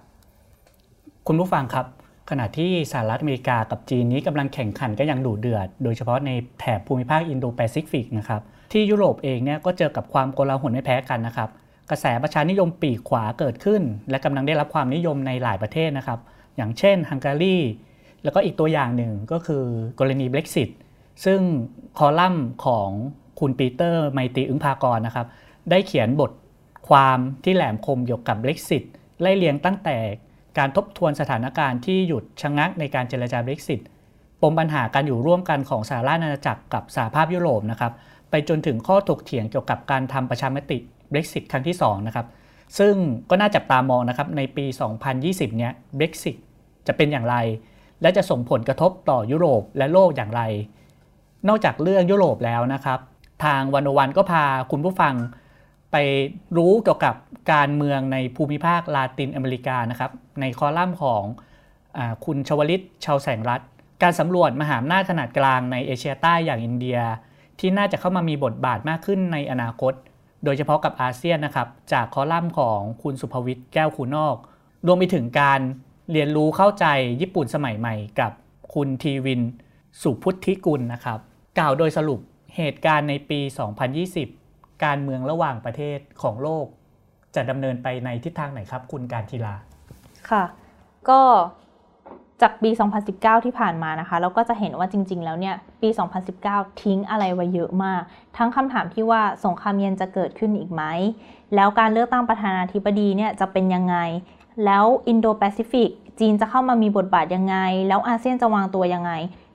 คุณผู้ฟังครับขณะที่สหรัฐอเมริกากับจีนนี้กำลังแข่งขันกันอย่างดุเดือด โดยเฉพาะในแถบภูมิภาคอินโดแปซิฟิกนะครับ ที่ยุโรปเองเนี่ยก็เจอกับความโกลาหลไม่แพ้กันนะครับ กระแสประชานิยมปีกขวาเกิดขึ้น และกำลังได้รับความนิยมในหลายประเทศนะครับ อย่างเช่นฮังการีแล้วก็อีกตัวอย่างหนึ่งก็คือกรณี Brexit ซึ่งคอลัมน์ของคุณปีเตอร์ไมตรีอึ๊งภากรณ์นะครับ ได้เขียนบทความที่แหลมคมเกี่ยวกับ Brexit ไล่เลียงตั้งแต่การทบทวนสถานการณ์ที่หยุดชะงักในการเจรจา Brexit ปมปัญหาการอยู่ร่วมกันของสหราชอาณาจักรกับสหภาพยุโรปนะครับ ไปจนถึงข้อถกเถียงเกี่ยวกับการทำประชามติ Brexit ครั้งที่2นะครับซึ่งก็น่าจับตามองนะครับในปี 2020 เนี้ย Brexit จะเป็นอย่างไร และจะส่งผลกระทบต่อยุโรปและโลกอย่างไร นอกจากเรื่องยุโรปแล้วนะครับ ทางวันวันก็พาคุณผู้ฟังไปรู้เกี่ยวกับการเมืองในภูมิภาคลาตินอเมริกานะครับ ในคอลัมน์ของอคุณชวลิตชาวแสงรัฐ การสำรวจมหาอำนาจขนาดกลางในเอเชียใต้อย่างอินเดีย ที่น่าจะเข้ามามีบทบาทมากขึ้นในอนาคต โดยเฉพาะกับอาเซียนนะครับ จากคอลัมน์ของคุณสุภวิทย์แก้วคูนอก รวมไปถึงการเรียนรู้เข้าใจญี่ปุ่นสมัยใหม่กับคุณทีวิน สุพุทธิกุลนะครับ กล่าวโดยสรุปเหตุการณ์ในปี 2020 การเมืองระหว่างประเทศของโลก จะดำเนินไปในทิศทางไหนครับ คุณการทีลาค่ะ ก็ จากปี 2019 ที่ผ่านมานะคะ เราก็จะเห็นว่าจริง ๆ แล้วเนี่ย ปี 2019 ทิ้งอะไรไว้เยอะมาก ทั้งคำถามที่ว่าสงครามเย็นจะเกิดขึ้นอีกไหม แล้วการเลือกตั้งประธานาธิบดีเนี่ยจะเป็นยังไง แล้วอินโดแปซิฟิกจีนจะเข้ามามีบทบาทยังไง แล้วอาเซียนจะวางตัวยังไง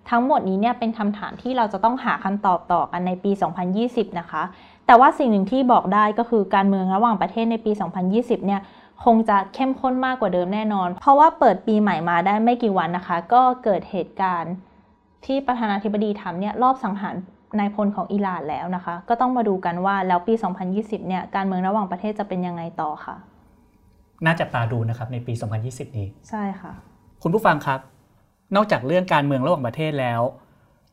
ทั้งหมดนี้เนี่ยเป็นคำถามที่เราจะต้องหาคำตอบต่อกันในปี 2020 นะคะ แต่ว่าสิ่งหนึ่งที่บอกได้ก็คือการเมืองระหว่างประเทศในปี 2020 เนี่ย คงจะเข้มข้นมากกว่าเดิมแน่นอน เพราะว่าเปิดปีใหม่มาได้ไม่กี่วันนะคะ ก็เกิดเหตุการณ์ที่ประธานาธิบดีทำเนี่ยรอบสังหารนายพลของอิหร่านแล้วนะคะ ก็ต้องมาดูกันว่าแล้วปี 2020 เนี่ยการเมืองระหว่างประเทศจะเป็นยังไงต่อค่ะ น่าจับตาดูนะครับในปี 2020 นี้ ใช่ค่ะ คุณผู้ฟังครับ นอกจากเรื่องการเมืองระหว่างประเทศแล้ว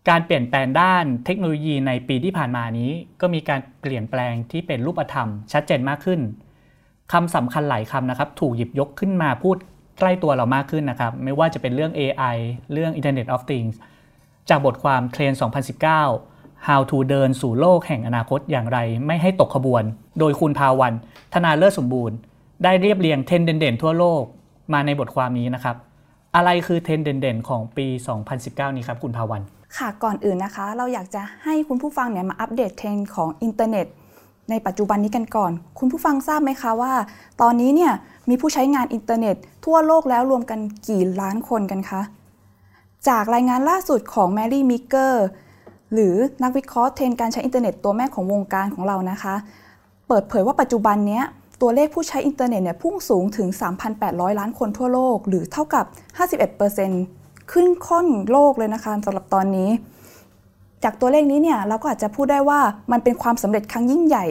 การเปลี่ยนแปลงด้านเทคโนโลยีในปีที่ผ่านมานี้ ก็มีการเปลี่ยนแปลงที่เป็นรูปธรรมชัดเจนมากขึ้น คำสำคัญหลายคำนะครับถูกหยิบยกขึ้นมาพูดใกล้ตัวเรามากขึ้นนะครับ ไม่ว่าจะเป็นเรื่อง AI เรื่อง Internet of Things จากบทความเทรน 2019 How to เดินสู่โลกแห่งอนาคตอย่างไรไม่ให้ตกขบวน โดยคุณภาวัน ธนาเลิศสมบูรณ์ ได้เรียบเรียงเทรนด์เด่นๆทั่วโลกมาในบทความนี้นะครับ อะไรคือเทรนด์เด่นๆ ของปี 2019 นี้ครับคุณภาวัน ค่ะก่อนอื่นนะคะ เราอยากจะให้คุณผู้ฟังเนี่ยมาอัปเดตเทรนด์ของอินเทอร์เน็ต ในปัจจุบันนี้กันก่อน คุณผู้ฟังทราบไหมคะว่า ตอนนี้เนี่ยมีผู้ใช้งานอินเทอร์เน็ต ทั่วโลกแล้วรวมกันกี่ล้านคนกันคะ จากรายงานล่าสุดของ Mary Meeker หรือนักวิเคราะห์เทรนด์การใช้อินเทอร์เน็ตตัวแม่ของวงการของเรานะคะ เปิดเผยว่าปัจจุบันเนี้ยตัวเลขผู้ใช้อินเทอร์เน็ตเนี่ยพุ่งสูงถึง 3,800 ล้านคนทั่วโลก หรือเท่ากับ 51%ครึ่งค่อนโลกเลยนะคะสำหรับตอนนี้ จากตัวเลขนี้เนี่ยเราก็อาจจะพูดได้ว่ามันเป็นความสำเร็จครั้งยิ่งใหญ่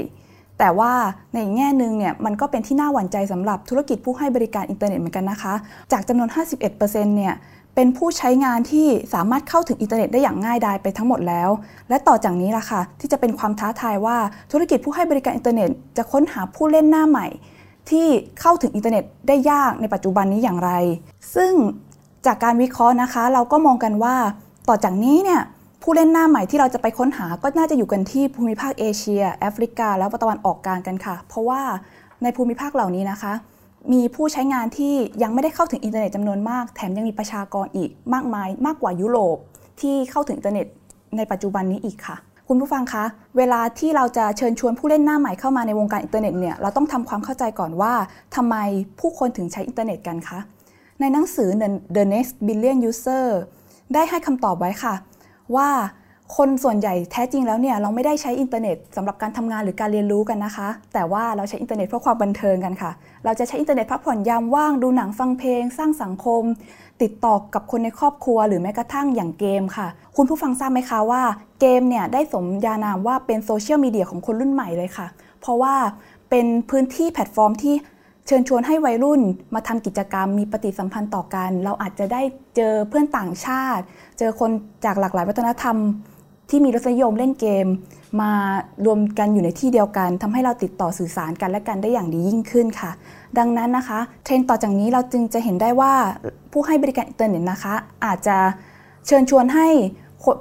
แต่ว่าในแง่หนึ่งเนี่ยมันก็เป็นที่น่าหวั่นใจสำหรับธุรกิจผู้ให้บริการอินเทอร์เน็ตเหมือนกันนะคะ จากจำนวน 51%เนี่ยเป็นผู้ใช้งานที่สามารถเข้าถึงอินเทอร์เน็ตได้อย่างง่ายดายไปทั้งหมดแล้ว และต่อจากนี้ล่ะค่ะที่จะเป็นความท้าทายว่าธุรกิจผู้ให้บริการอินเทอร์เน็ต จะค้นหาผู้เล่นหน้าใหม่ ที่เข้าถึงอินเทอร์เน็ตได้ยากในปัจจุบันนี้อย่างไร ซึ่งจากการวิเคราะห์นะคะ เราก็มองกันว่าต่อจากนี้เนี่ย ผู้เล่นหน้าใหม่ที่เราจะไปค้นหาก็น่าจะอยู่กันที่ภูมิภาคเอเชีย แอฟริกา แล้วตะวันออกกลางกันค่ะ เพราะว่าในภูมิภาคเหล่านี้นะคะ มีผู้ใช้งานที่ยังไม่ได้เข้าถึงอินเทอร์เน็ตจำนวนมาก แถมยังมีประชากรอีกมากมาย มากกว่ายุโรปที่เข้าถึงอินเทอร์เน็ตในปัจจุบันนี้อีกค่ะ คุณผู้ฟังคะ เวลาที่เราจะเชิญชวนผู้เล่นหน้าใหม่เข้ามาในวงการอินเทอร์เน็ตเนี่ยเราต้องทำความเข้าใจก่อนว่าทำไมผู้คนถึงใช้อินเทอร์เน็ตกันคะในหนังสือ The Next Billion User ได้ให้คำตอบไว้ค่ะ ว่าคนส่วนใหญ่แท้จริงแล้วเนี่ยเราไม่ได้ใช้อินเทอร์เน็ตสำหรับการทำงานหรือการเรียนรู้กันนะคะ แต่ว่าเราใช้อินเทอร์เน็ตเพื่อความบันเทิงกันค่ะ เราจะใช้อินเทอร์เน็ตพักผ่อนยามว่างดูหนังฟังเพลง สร้างสังคม ติดต่อกับคนในครอบครัว หรือแม้กระทั่งอย่างเกมค่ะ คุณผู้ฟังทราบไหมคะว่าเกมเนี่ยได้สมญานามว่าเป็นโซเชียลมีเดียของคนรุ่นใหม่เลยค่ะ เพราะว่าเป็นพื้นที่แพลตฟอร์มที่ เชิญชวนให้วัยรุ่นมาทำกิจกรรมมีปฏิสัมพันธ์ต่อกัน เราอาจจะได้เจอเพื่อนต่างชาติ เจอคนจากหลากหลายวัฒนธรรม ที่มีรสนิยมเล่นเกม มารวมกันอยู่ในที่เดียวกันทำให้เราติดต่อสื่อสารกันและกันได้อย่างดียิ่งขึ้นค่ะ ดังนั้นนะคะ เทรนด์ต่อจากนี้เราจึงจะเห็นได้ว่าผู้ให้บริการอินเทอร์เน็ตนะคะ อาจจะเชิญชวนให้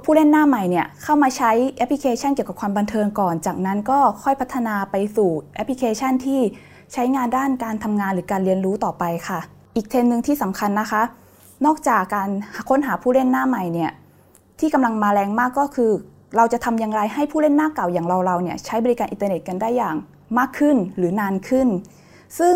ผู้เล่นหน้าใหม่เนี่ยเข้ามาใช้แอปพลิเคชันเกี่ยวกับความบันเทิงก่อน จากนั้นก็ค่อยพัฒนาไปสู่แอปพลิเคชันที่ ใช้งานด้านการทำงานหรือการเรียนรู้ต่อไปค่ะ อีกเทรนด์หนึ่งที่สำคัญนะคะ นอกจากการค้นหาผู้เล่นหน้าใหม่เนี่ยที่กำลังมาแรงมากก็คือ เราจะทำอย่างไรให้ผู้เล่นหน้าเก่าอย่างเราเราเนี่ยใช้บริการอินเทอร์เน็ตกันได้อย่างมากขึ้นหรือนานขึ้น ซึ่ง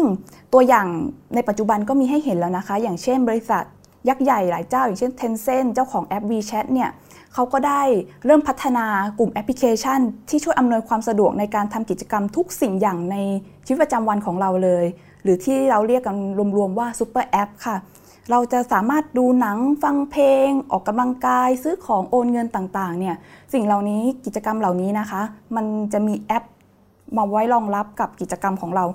ตัวอย่างในปัจจุบันก็มีให้เห็นแล้วนะคะ อย่างเช่นบริษัทยักษ์ใหญ่หลายเจ้า อย่างเช่น Tencent เจ้าของแอป WeChat เนี่ย เขาก็ได้เริ่มพัฒนากลุ่มแอปพลิเคชัน ที่ช่วยอำนวยความสะดวกในการทำกิจกรรมทุกสิ่งอย่างในชีวิตประจำวันของเราเลย หรือที่เราเรียกกันรวมๆว่าซูเปอร์แอปค่ะ เราจะสามารถดูหนังฟังเพลง ออกกำลังกาย ซื้อของโอนเงินต่างๆเนี่ยสิ่งเหล่านี้กิจกรรมเหล่านี้นะคะ มันจะมีแอปมาไว้รองรับกับกิจกรรมของเรา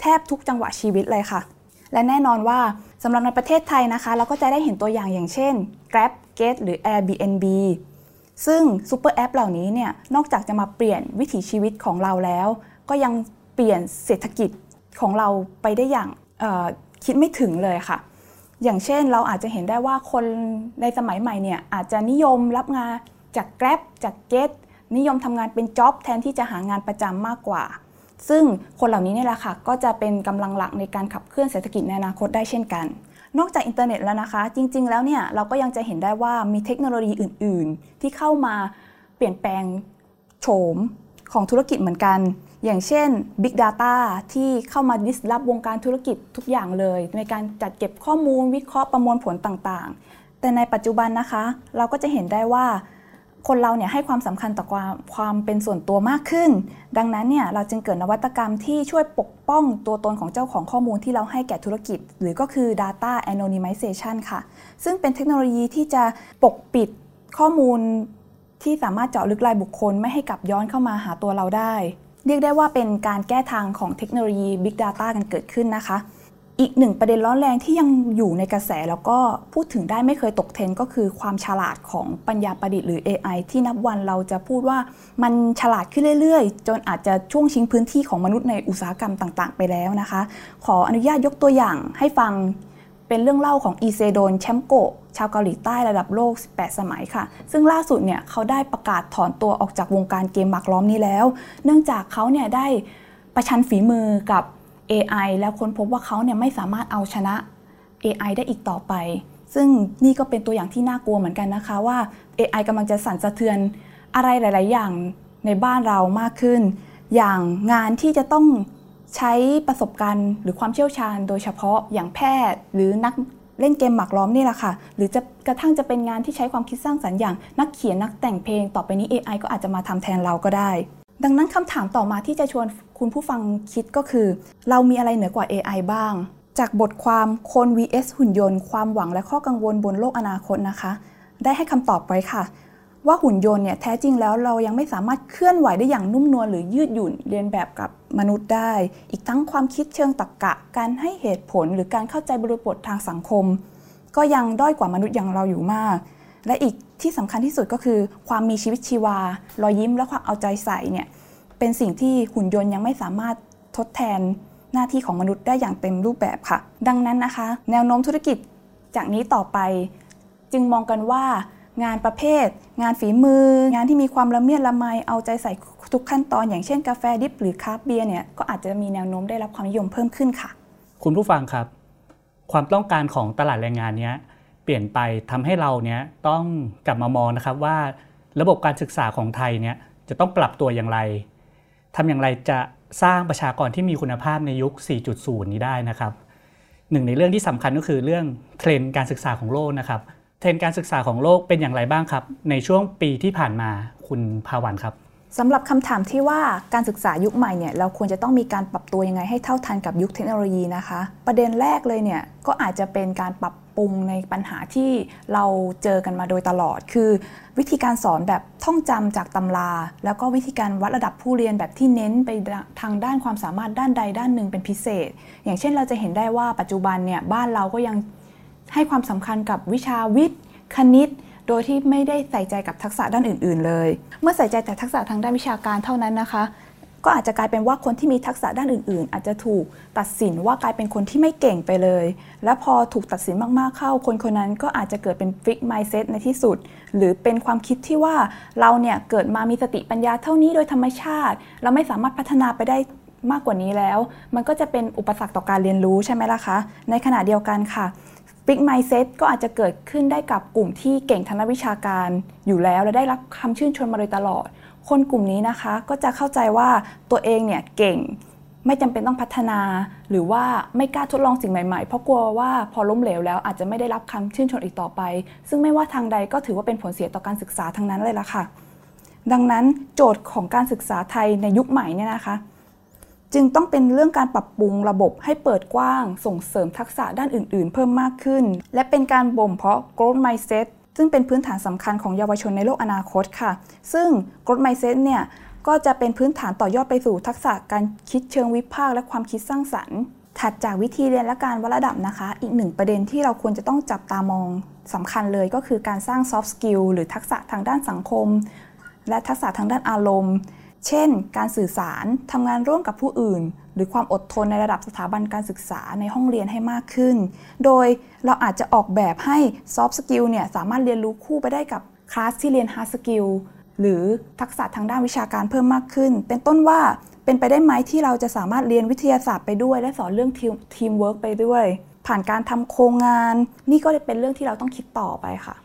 แทบทุกจังหวะชีวิตเลยค่ะและแน่นอนว่าสำหรับในประเทศไทยนะคะ เราก็จะได้เห็นตัวอย่างอย่างเช่น Grab Get หรือ Airbnb ซึ่งซูเปอร์แอปเหล่านี้เนี่ยนอกจากจะมาเปลี่ยนวิถีชีวิตของเราแล้ว ก็ยังเปลี่ยนเศรษฐกิจของเราไปได้อย่างคิดไม่ถึงเลยค่ะ อย่างเช่นเราอาจจะเห็นได้ว่าคนในสมัยใหม่เนี่ยอาจจะนิยมรับงานจาก Grab จาก Get นิยมทำงานเป็นจ็อบแทนที่จะหางานประจำมากกว่า ซึ่งคนเหล่านี้เนี่ยแหละค่ะก็จะเป็นกำลังหลักในการขับเคลื่อนเศรษฐกิจในอนาคตได้เช่นกัน นอกจากอินเทอร์เน็ตแล้วนะคะ จริง ๆ แล้วเนี่ยเราก็ยังจะเห็นได้ว่ามีเทคโนโลยีอื่น ๆ ที่เข้ามาเปลี่ยนแปลงโฉมของธุรกิจเหมือนกัน อย่างเช่น Big Data ที่เข้ามาดิสรับวงการธุรกิจทุกอย่างเลย ในการจัดเก็บข้อมูลวิเคราะห์ประมวลผลต่าง ๆ แต่ในปัจจุบันนะคะ เราก็จะเห็นได้ว่า คนเราเนี่ยให้ความสำคัญต่อความความเป็นส่วนตัวมากขึ้น ดังนั้นเนี่ยเราจึงเกิดนวัตกรรมที่ช่วยปกป้องตัวตนของเจ้าของข้อมูลที่เราให้แก่ธุรกิจ หรือก็คือ data anonymization ค่ะ ซึ่งเป็นเทคโนโลยีที่จะปกปิดข้อมูลที่สามารถเจาะลึกรายบุคคลไม่ให้กลับย้อนเข้ามาหาตัวเราได้ เรียกได้ว่าเป็นการแก้ทางของเทคโนโลยี Big Data กันเกิดขึ้นนะคะ อีกหนึ่งประเด็นร้อนแรงที่ยังอยู่ในกระแสแล้วก็พูดถึงได้ไม่เคยตกเทรนก็คือความฉลาดของปัญญาประดิษฐ์หรือ AI ที่นับวันเราจะพูดว่ามันฉลาดขึ้นเรื่อยๆ จนอาจจะช่วงชิงพื้นที่ของมนุษย์ในอุตสาหกรรมต่างๆ ไปแล้วนะคะ ขออนุญาตยกตัวอย่างให้ฟังเป็นเรื่องเล่าของอีเซโดนแชมโกชาวเกาหลีใต้ระดับโลก 18 สมัยค่ะ ซึ่งล่าสุดเนี่ยเขาได้ประกาศถอนตัวออกจากวงการเกมหมากล้อมนี้แล้ว เนื่องจากเขาเนี่ยได้ประชันฝีมือกับ AI แล้วค้นพบว่าเขาเนี่ยไม่สามารถเอาชนะ AI ได้อีกต่อไป ซึ่งนี่ก็เป็นตัวอย่างที่น่ากลัวเหมือนกันนะคะว่า AI กำลังจะสั่นสะเทือนอะไรหลาย ๆ อย่างในบ้านเรามากขึ้น อย่างงานที่จะต้องใช้ประสบการณ์หรือความเชี่ยวชาญโดยเฉพาะอย่างแพทย์หรือนักเล่นเกมหมากล้อมนี่แหละค่ะ หรือจะกระทั่งจะเป็นงานที่ใช้ความคิดสร้างสรรค์อย่างนักเขียนนักแต่งเพลง ต่อไปนี้ AI ก็อาจจะมาทำแทนเราก็ได้ ดังนั้นคำถามต่อมาที่จะชวน คุณผู้ฟังคิดก็คือ เรามีอะไรเหนือกว่า AI บ้าง จากบทความคน vs หุ่นยนต์ ความหวังและข้อกังวลบนโลกอนาคตนะคะ ได้ให้คำตอบไว้ค่ะ ว่าหุ่นยนต์เนี่ยแท้จริงแล้วเรายังไม่สามารถเคลื่อนไหวได้อย่างนุ่มนวลหรือยืดหยุ่นเรียนแบบกับมนุษย์ได้ อีกทั้งความคิดเชิงตรรกกะ การให้เหตุผลหรือการเข้าใจบริบททางสังคม ก็ยังด้อยกว่ามนุษย์อย่างเราอยู่มาก และอีกที่สำคัญที่สุดก็คือ ความมีชีวิตชีวารอยยิ้มและความเอาใจใส่เนี่ย เป็นสิ่งที่หุ่นยนต์ยังไม่สามารถทดแทนหน้าที่ของมนุษย์ได้อย่างเต็มรูปแบบค่ะ ดังนั้นนะคะ แนวโน้มธุรกิจจากนี้ต่อไป จึงมองกันว่างานประเภท งานฝีมือ งานที่มีความละเมียดละไมเอาใจใส่ทุกขั้นตอนอย่างเช่นกาแฟดิบหรือคาร์บเบียร์เนี่ยก็อาจจะมีแนวโน้มได้รับความนิยมเพิ่มขึ้นค่ะ คุณผู้ฟังครับ ความต้องการของตลาดแรงงานนี้เปลี่ยนไปทำให้เราเนี้ยต้องกลับมามองนะครับว่า ระบบการศึกษาของไทยเนี่ยจะต้องปรับตัวอย่างไร ทำอย่างไรจะสร้างประชากรที่มีคุณภาพในยุค 4.0 นี้ได้นะครับหนึ่งในเรื่องที่สำคัญก็คือเรื่องเทรนด์การศึกษาของโลกนะครับเทรนด์การศึกษาของโลกเป็นอย่างไรบ้างครับ ในช่วงปีที่ผ่านมาคุณภาวันครับสำหรับคำถามที่ว่าการศึกษายุคใหม่เนี่ยเราควรจะต้องมีการปรับตัวยังไงให้เท่าทันกับยุคเทคโนโลยีนะคะ ประเด็นแรกเลยเนี่ยก็อาจจะเป็นการปรับ ปรุงในปัญหาที่เราเจอกันมาโดยตลอด คือ วิธีการสอนแบบท่องจำจากตำรา แล้วก็วิธีการวัดระดับผู้เรียนแบบที่เน้นไปทางด้านความสามารถด้านใดด้านหนึ่งเป็นพิเศษ อย่างเช่นเราจะเห็นได้ว่าปัจจุบันเนี่ยบ้านเราก็ยังให้ความสำคัญกับวิชาวิทย์ คณิตโดยที่ไม่ได้ใส่ใจกับทักษะด้านอื่น ๆ เลย เมื่อใส่ใจแต่ทักษะทางด้านวิชาการเท่านั้นนะคะ ก็อาจจะกลายเป็นว่าคนที่มีทักษะด้านอื่น ๆ อาจจะถูกตัดสินว่ากลายเป็นคนที่ไม่เก่งไปเลย และพอถูกตัดสินมากๆเข้า คนคนนั้นก็อาจจะเกิดเป็นฟิกไมเซ็ตในที่สุด หรือเป็นความคิดที่ว่าเราเนี่ยเกิดมามีสติปัญญาเท่านี้โดยธรรมชาติ เราไม่สามารถพัฒนาไปได้มากกว่านี้แล้ว มันก็จะเป็นอุปสรรคต่อการเรียนรู้ใช่ไหมล่ะคะ ในขณะเดียวกันค่ะฟิกไมเซ็ตก็อาจจะเกิดขึ้นได้กับกลุ่มที่เก่งทางด้านวิชาการอยู่แล้ว และได้รับคำชื่นชมมาโดยตลอด คนกลุ่มนี้นะคะก็จะเข้าใจว่าตัวเองเนี่ยเก่งไม่จำเป็นต้องพัฒนา หรือว่าไม่กล้าทดลองสิ่งใหม่ๆ เพราะกลัวว่าพอล้มเหลวแล้วอาจจะไม่ได้รับคำชื่นชมอีกต่อไป ซึ่งไม่ว่าทางใดก็ถือว่าเป็นผลเสียต่อการศึกษาทั้งนั้นเลยละค่ะ ดังนั้นโจทย์ของการศึกษาไทยในยุคใหม่เนี่ยนะคะ จึงต้องเป็นเรื่องการปรับปรุงระบบให้เปิดกว้าง ส่งเสริมทักษะด้านอื่น ๆ เพิ่มมากขึ้น และเป็นการบ่มเพาะ growth mindset ซึ่งเป็นพื้นฐานสำคัญของเยาวชนในโลกอนาคตค่ะ ซึ่ง growth mindset เนี่ยก็จะเป็นพื้นฐานต่อยอดไปสู่ทักษะการคิดเชิงวิพากษ์และความคิดสร้างสรรค์ ถัดจากวิธีเรียนและการวัดระดับนะคะ อีกหนึ่งประเด็นที่เราควรจะต้องจับตามองสำคัญเลยก็คือการสร้าง soft skill หรือทักษะทางด้านสังคม และทักษะทางด้านอารมณ์ เช่น การสื่อสารทำงานร่วมกับผู้อื่น หรือความอดทนในระดับสถาบันการศึกษาในห้องเรียนให้มากขึ้น โดยเราอาจจะออกแบบให้ soft skill เนี่ยสามารถเรียนรู้คู่ไปได้กับคลาสที่เรียน hard skill หรือทักษะทางด้านวิชาการเพิ่มมากขึ้น เป็นต้นว่าเป็นไปได้ไหมที่เราจะสามารถเรียนวิทยาศาสตร์ไปด้วย และสอนเรื่องทีมทีมเวิร์กไปด้วย ผ่านการทำโครงงาน นี่ก็เป็นเรื่องที่เราต้องคิดต่อไปค่ะ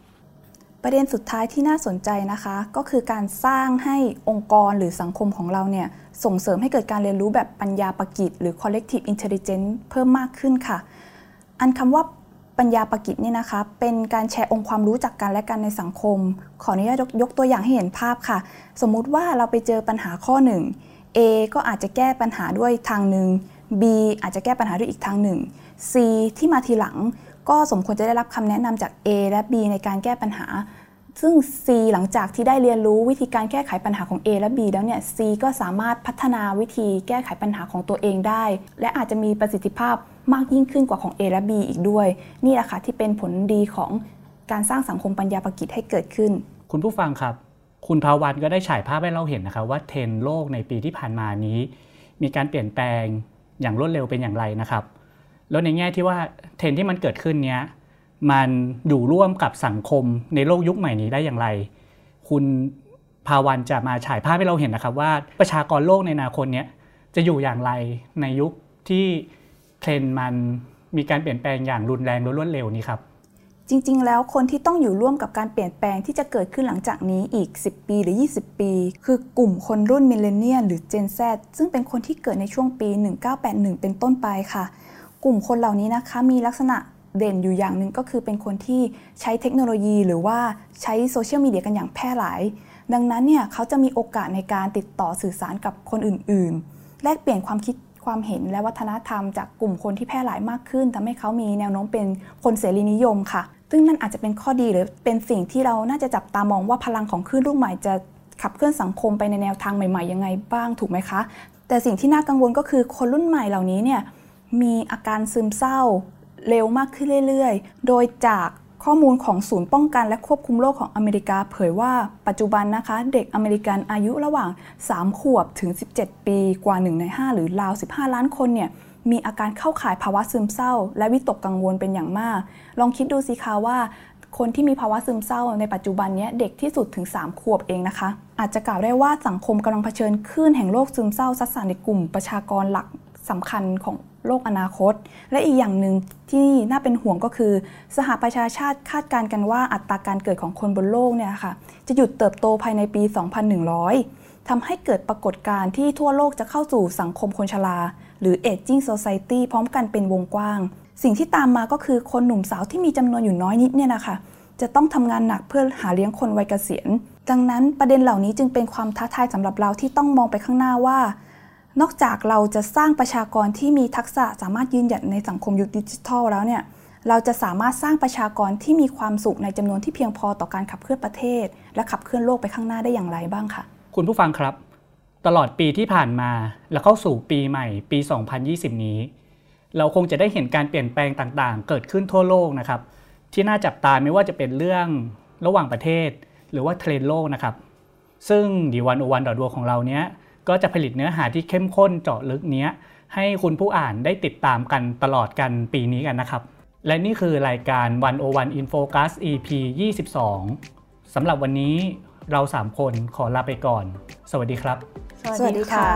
ประเด็นสุดท้ายที่น่าสนใจนะคะ ก็คือการสร้างให้องค์กรหรือสังคมของเราเนี่ย ส่งเสริมให้เกิดการเรียนรู้แบบปัญญาประกิจ หรือ collective intelligence เพิ่มมากขึ้นค่ะ อันคำว่าปัญญาประกิจนี่นะคะ เป็นการแชร์องค์ความรู้จากกันและกันในสังคม ขออนุญาตยกตัวอย่างให้เห็นภาพค่ะ สมมุติว่าเราไปเจอปัญหาข้อหนึ่ง A ก็อาจจะแก้ปัญหาด้วยทางหนึ่ง B อาจจะแก้ปัญหาด้วยอีกทางหนึ่ง C ที่มาทีหลัง ก็สมควรจะได้รับคำแนะนำจาก A และ B ในการแก้ปัญหา ซึ่ง C หลังจากที่ได้เรียนรู้วิธีการแก้ไขปัญหาของ A และ B แล้วเนี่ย C ก็สามารถพัฒนาวิธีแก้ไขปัญหาของตัวเองได้ และอาจจะมีประสิทธิภาพมากยิ่งขึ้นกว่าของ A และ B อีกด้วย นี่แหละค่ะที่เป็นผลดีของการสร้างสังคมปัญญาประกิจให้เกิดขึ้น คุณผู้ฟังครับ คุณภาวันก็ได้ฉายภาพให้เราเห็นนะครับว่าเทรนโลกในปีที่ผ่านมานี้ มีการเปลี่ยนแปลงอย่างรวดเร็วเป็นอย่างไรนะครับ แล้วในแง่ที่ว่าเทรนที่มันเกิดขึ้นเนี้ย มันอยู่ร่วมกับสังคมในโลกยุคใหม่นี้ได้อย่างไร คุณภาวันจะมาฉายภาพให้เราเห็นนะครับ ว่าประชากรโลกในอนาคตเนี้ยจะอยู่อย่างไรในยุคที่เทรนมันมีการเปลี่ยนแปลงอย่างรุนแรงและรวดเร็วนี้ครับ จริง ๆ แล้วคนที่ต้องอยู่ร่วมกับการเปลี่ยนแปลงที่จะเกิดขึ้นหลังจากนี้อีก 10 ปีหรือ 20 ปี คือกลุ่มคนรุ่น millennial หรือ Gen Z ซึ่งเป็นคนที่เกิดในช่วงปี 1981 เป็นต้นไปค่ะ กลุ่มคนเหล่านี้นะคะมีลักษณะ เด่นอยู่อย่างหนึ่งก็คือเป็นคนที่ใช้เทคโนโลยีหรือว่าใช้โซเชียลมีเดียกันอย่างแพร่หลาย ดังนั้นเนี่ยเขาจะมีโอกาสในการติดต่อสื่อสารกับคนอื่น ๆ แลกเปลี่ยนความคิดความเห็นและวัฒนธรรมจากกลุ่มคนที่แพร่หลายมากขึ้นทำให้เขามีแนวโน้มเป็นคนเสรีนิยมค่ะ ซึ่งนั่นอาจจะเป็นข้อดีหรือเป็นสิ่งที่เราน่าจะจับตามองว่าพลังของคลื่นลูกใหม่จะขับเคลื่อนสังคมไปในแนวทางใหม่ ๆ ยังไงบ้างถูกไหมคะ แต่สิ่งที่น่ากังวลก็คือคนรุ่นใหม่เหล่านี้เนี่ยมีอาการซึมเศร้า เร็วมากขึ้นเรื่อยๆ โดยจากข้อมูลของศูนย์ป้องกันและควบคุมโรคของอเมริกาเผยว่าปัจจุบันนะคะ เด็กอเมริกันอายุระหว่าง 3 ขวบถึง 17 ปีกว่า 1 ใน 5 หรือราว 15 ล้านคนเนี่ยมีอาการเข้าข่ายภาวะซึมเศร้า และวิตกกังวลเป็นอย่างมาก ลองคิดดูสิคะว่า คนที่มีภาวะซึมเศร้าในปัจจุบันนี้เด็กที่สุดถึง 3 ขวบเองนะคะ อาจจะกล่าวได้ว่าสังคมกำลังเผชิญคลื่นแห่งโรคซึมเศร้าซัดสานในกลุ่มประชากรหลักสำคัญของ โลกอนาคต และอีกอย่างหนึ่งที่น่าเป็นห่วงก็คือ สหประชาชาติคาดการณ์กันว่าอัตราการเกิดของคนบนโลกเนี่ยค่ะจะหยุดเติบโตภายในปี 2100ทำให้เกิดปรากฏการณ์ที่ทั่วโลกจะเข้าสู่สังคมคนชรา หรือ aging society พร้อมกันเป็นวงกว้าง สิ่งที่ตามมาก็คือคนหนุ่มสาวที่มีจำนวนอยู่น้อยนิดเนี่ยนะคะจะต้องทำงานหนักเพื่อหาเลี้ยงคนวัยเกษียณ ดังนั้นประเด็นเหล่านี้จึงเป็นความท้าทายสำหรับเราที่ต้องมองไปข้างหน้าว่า นอกจากเราจะสร้างประชากรที่มีทักษะสามารถยืนหยัดในสังคมยุคดิจิทัลแล้วเนี่ยเราจะสามารถสร้างประชากรที่มีความสุขในจำนวนที่เพียงพอต่อการขับเคลื่อนประเทศ และขับเคลื่อนโลกไปข้างหน้าได้อย่างไรบ้างคะคุณผู้ฟังครับ ตลอดปีที่ผ่านมาและเข้าสู่ปีใหม่ปี 2020 นี้ เราคงจะได้เห็นการเปลี่ยนแปลงต่างๆ เกิดขึ้นทั่วโลกนะครับ ที่น่าจับตาไม่ว่าจะเป็นเรื่องระหว่างประเทศ หรือว่าเทรนโลกนะครับ ซึ่งดีวันโอวันดอดของเราเนี้ย ก็จะผลิตเนื้อหาที่เข้มข้นเจาะลึกเนี้ยให้คุณผู้อ่านได้ติดตามกันตลอดกันปีนี้กันนะครับ และนี่คือรายการ 101 In Focus EP 22 สำหรับวันนี้เรา 3 คนขอลาไปก่อน สวัสดีครับ สวัสดีค่ะ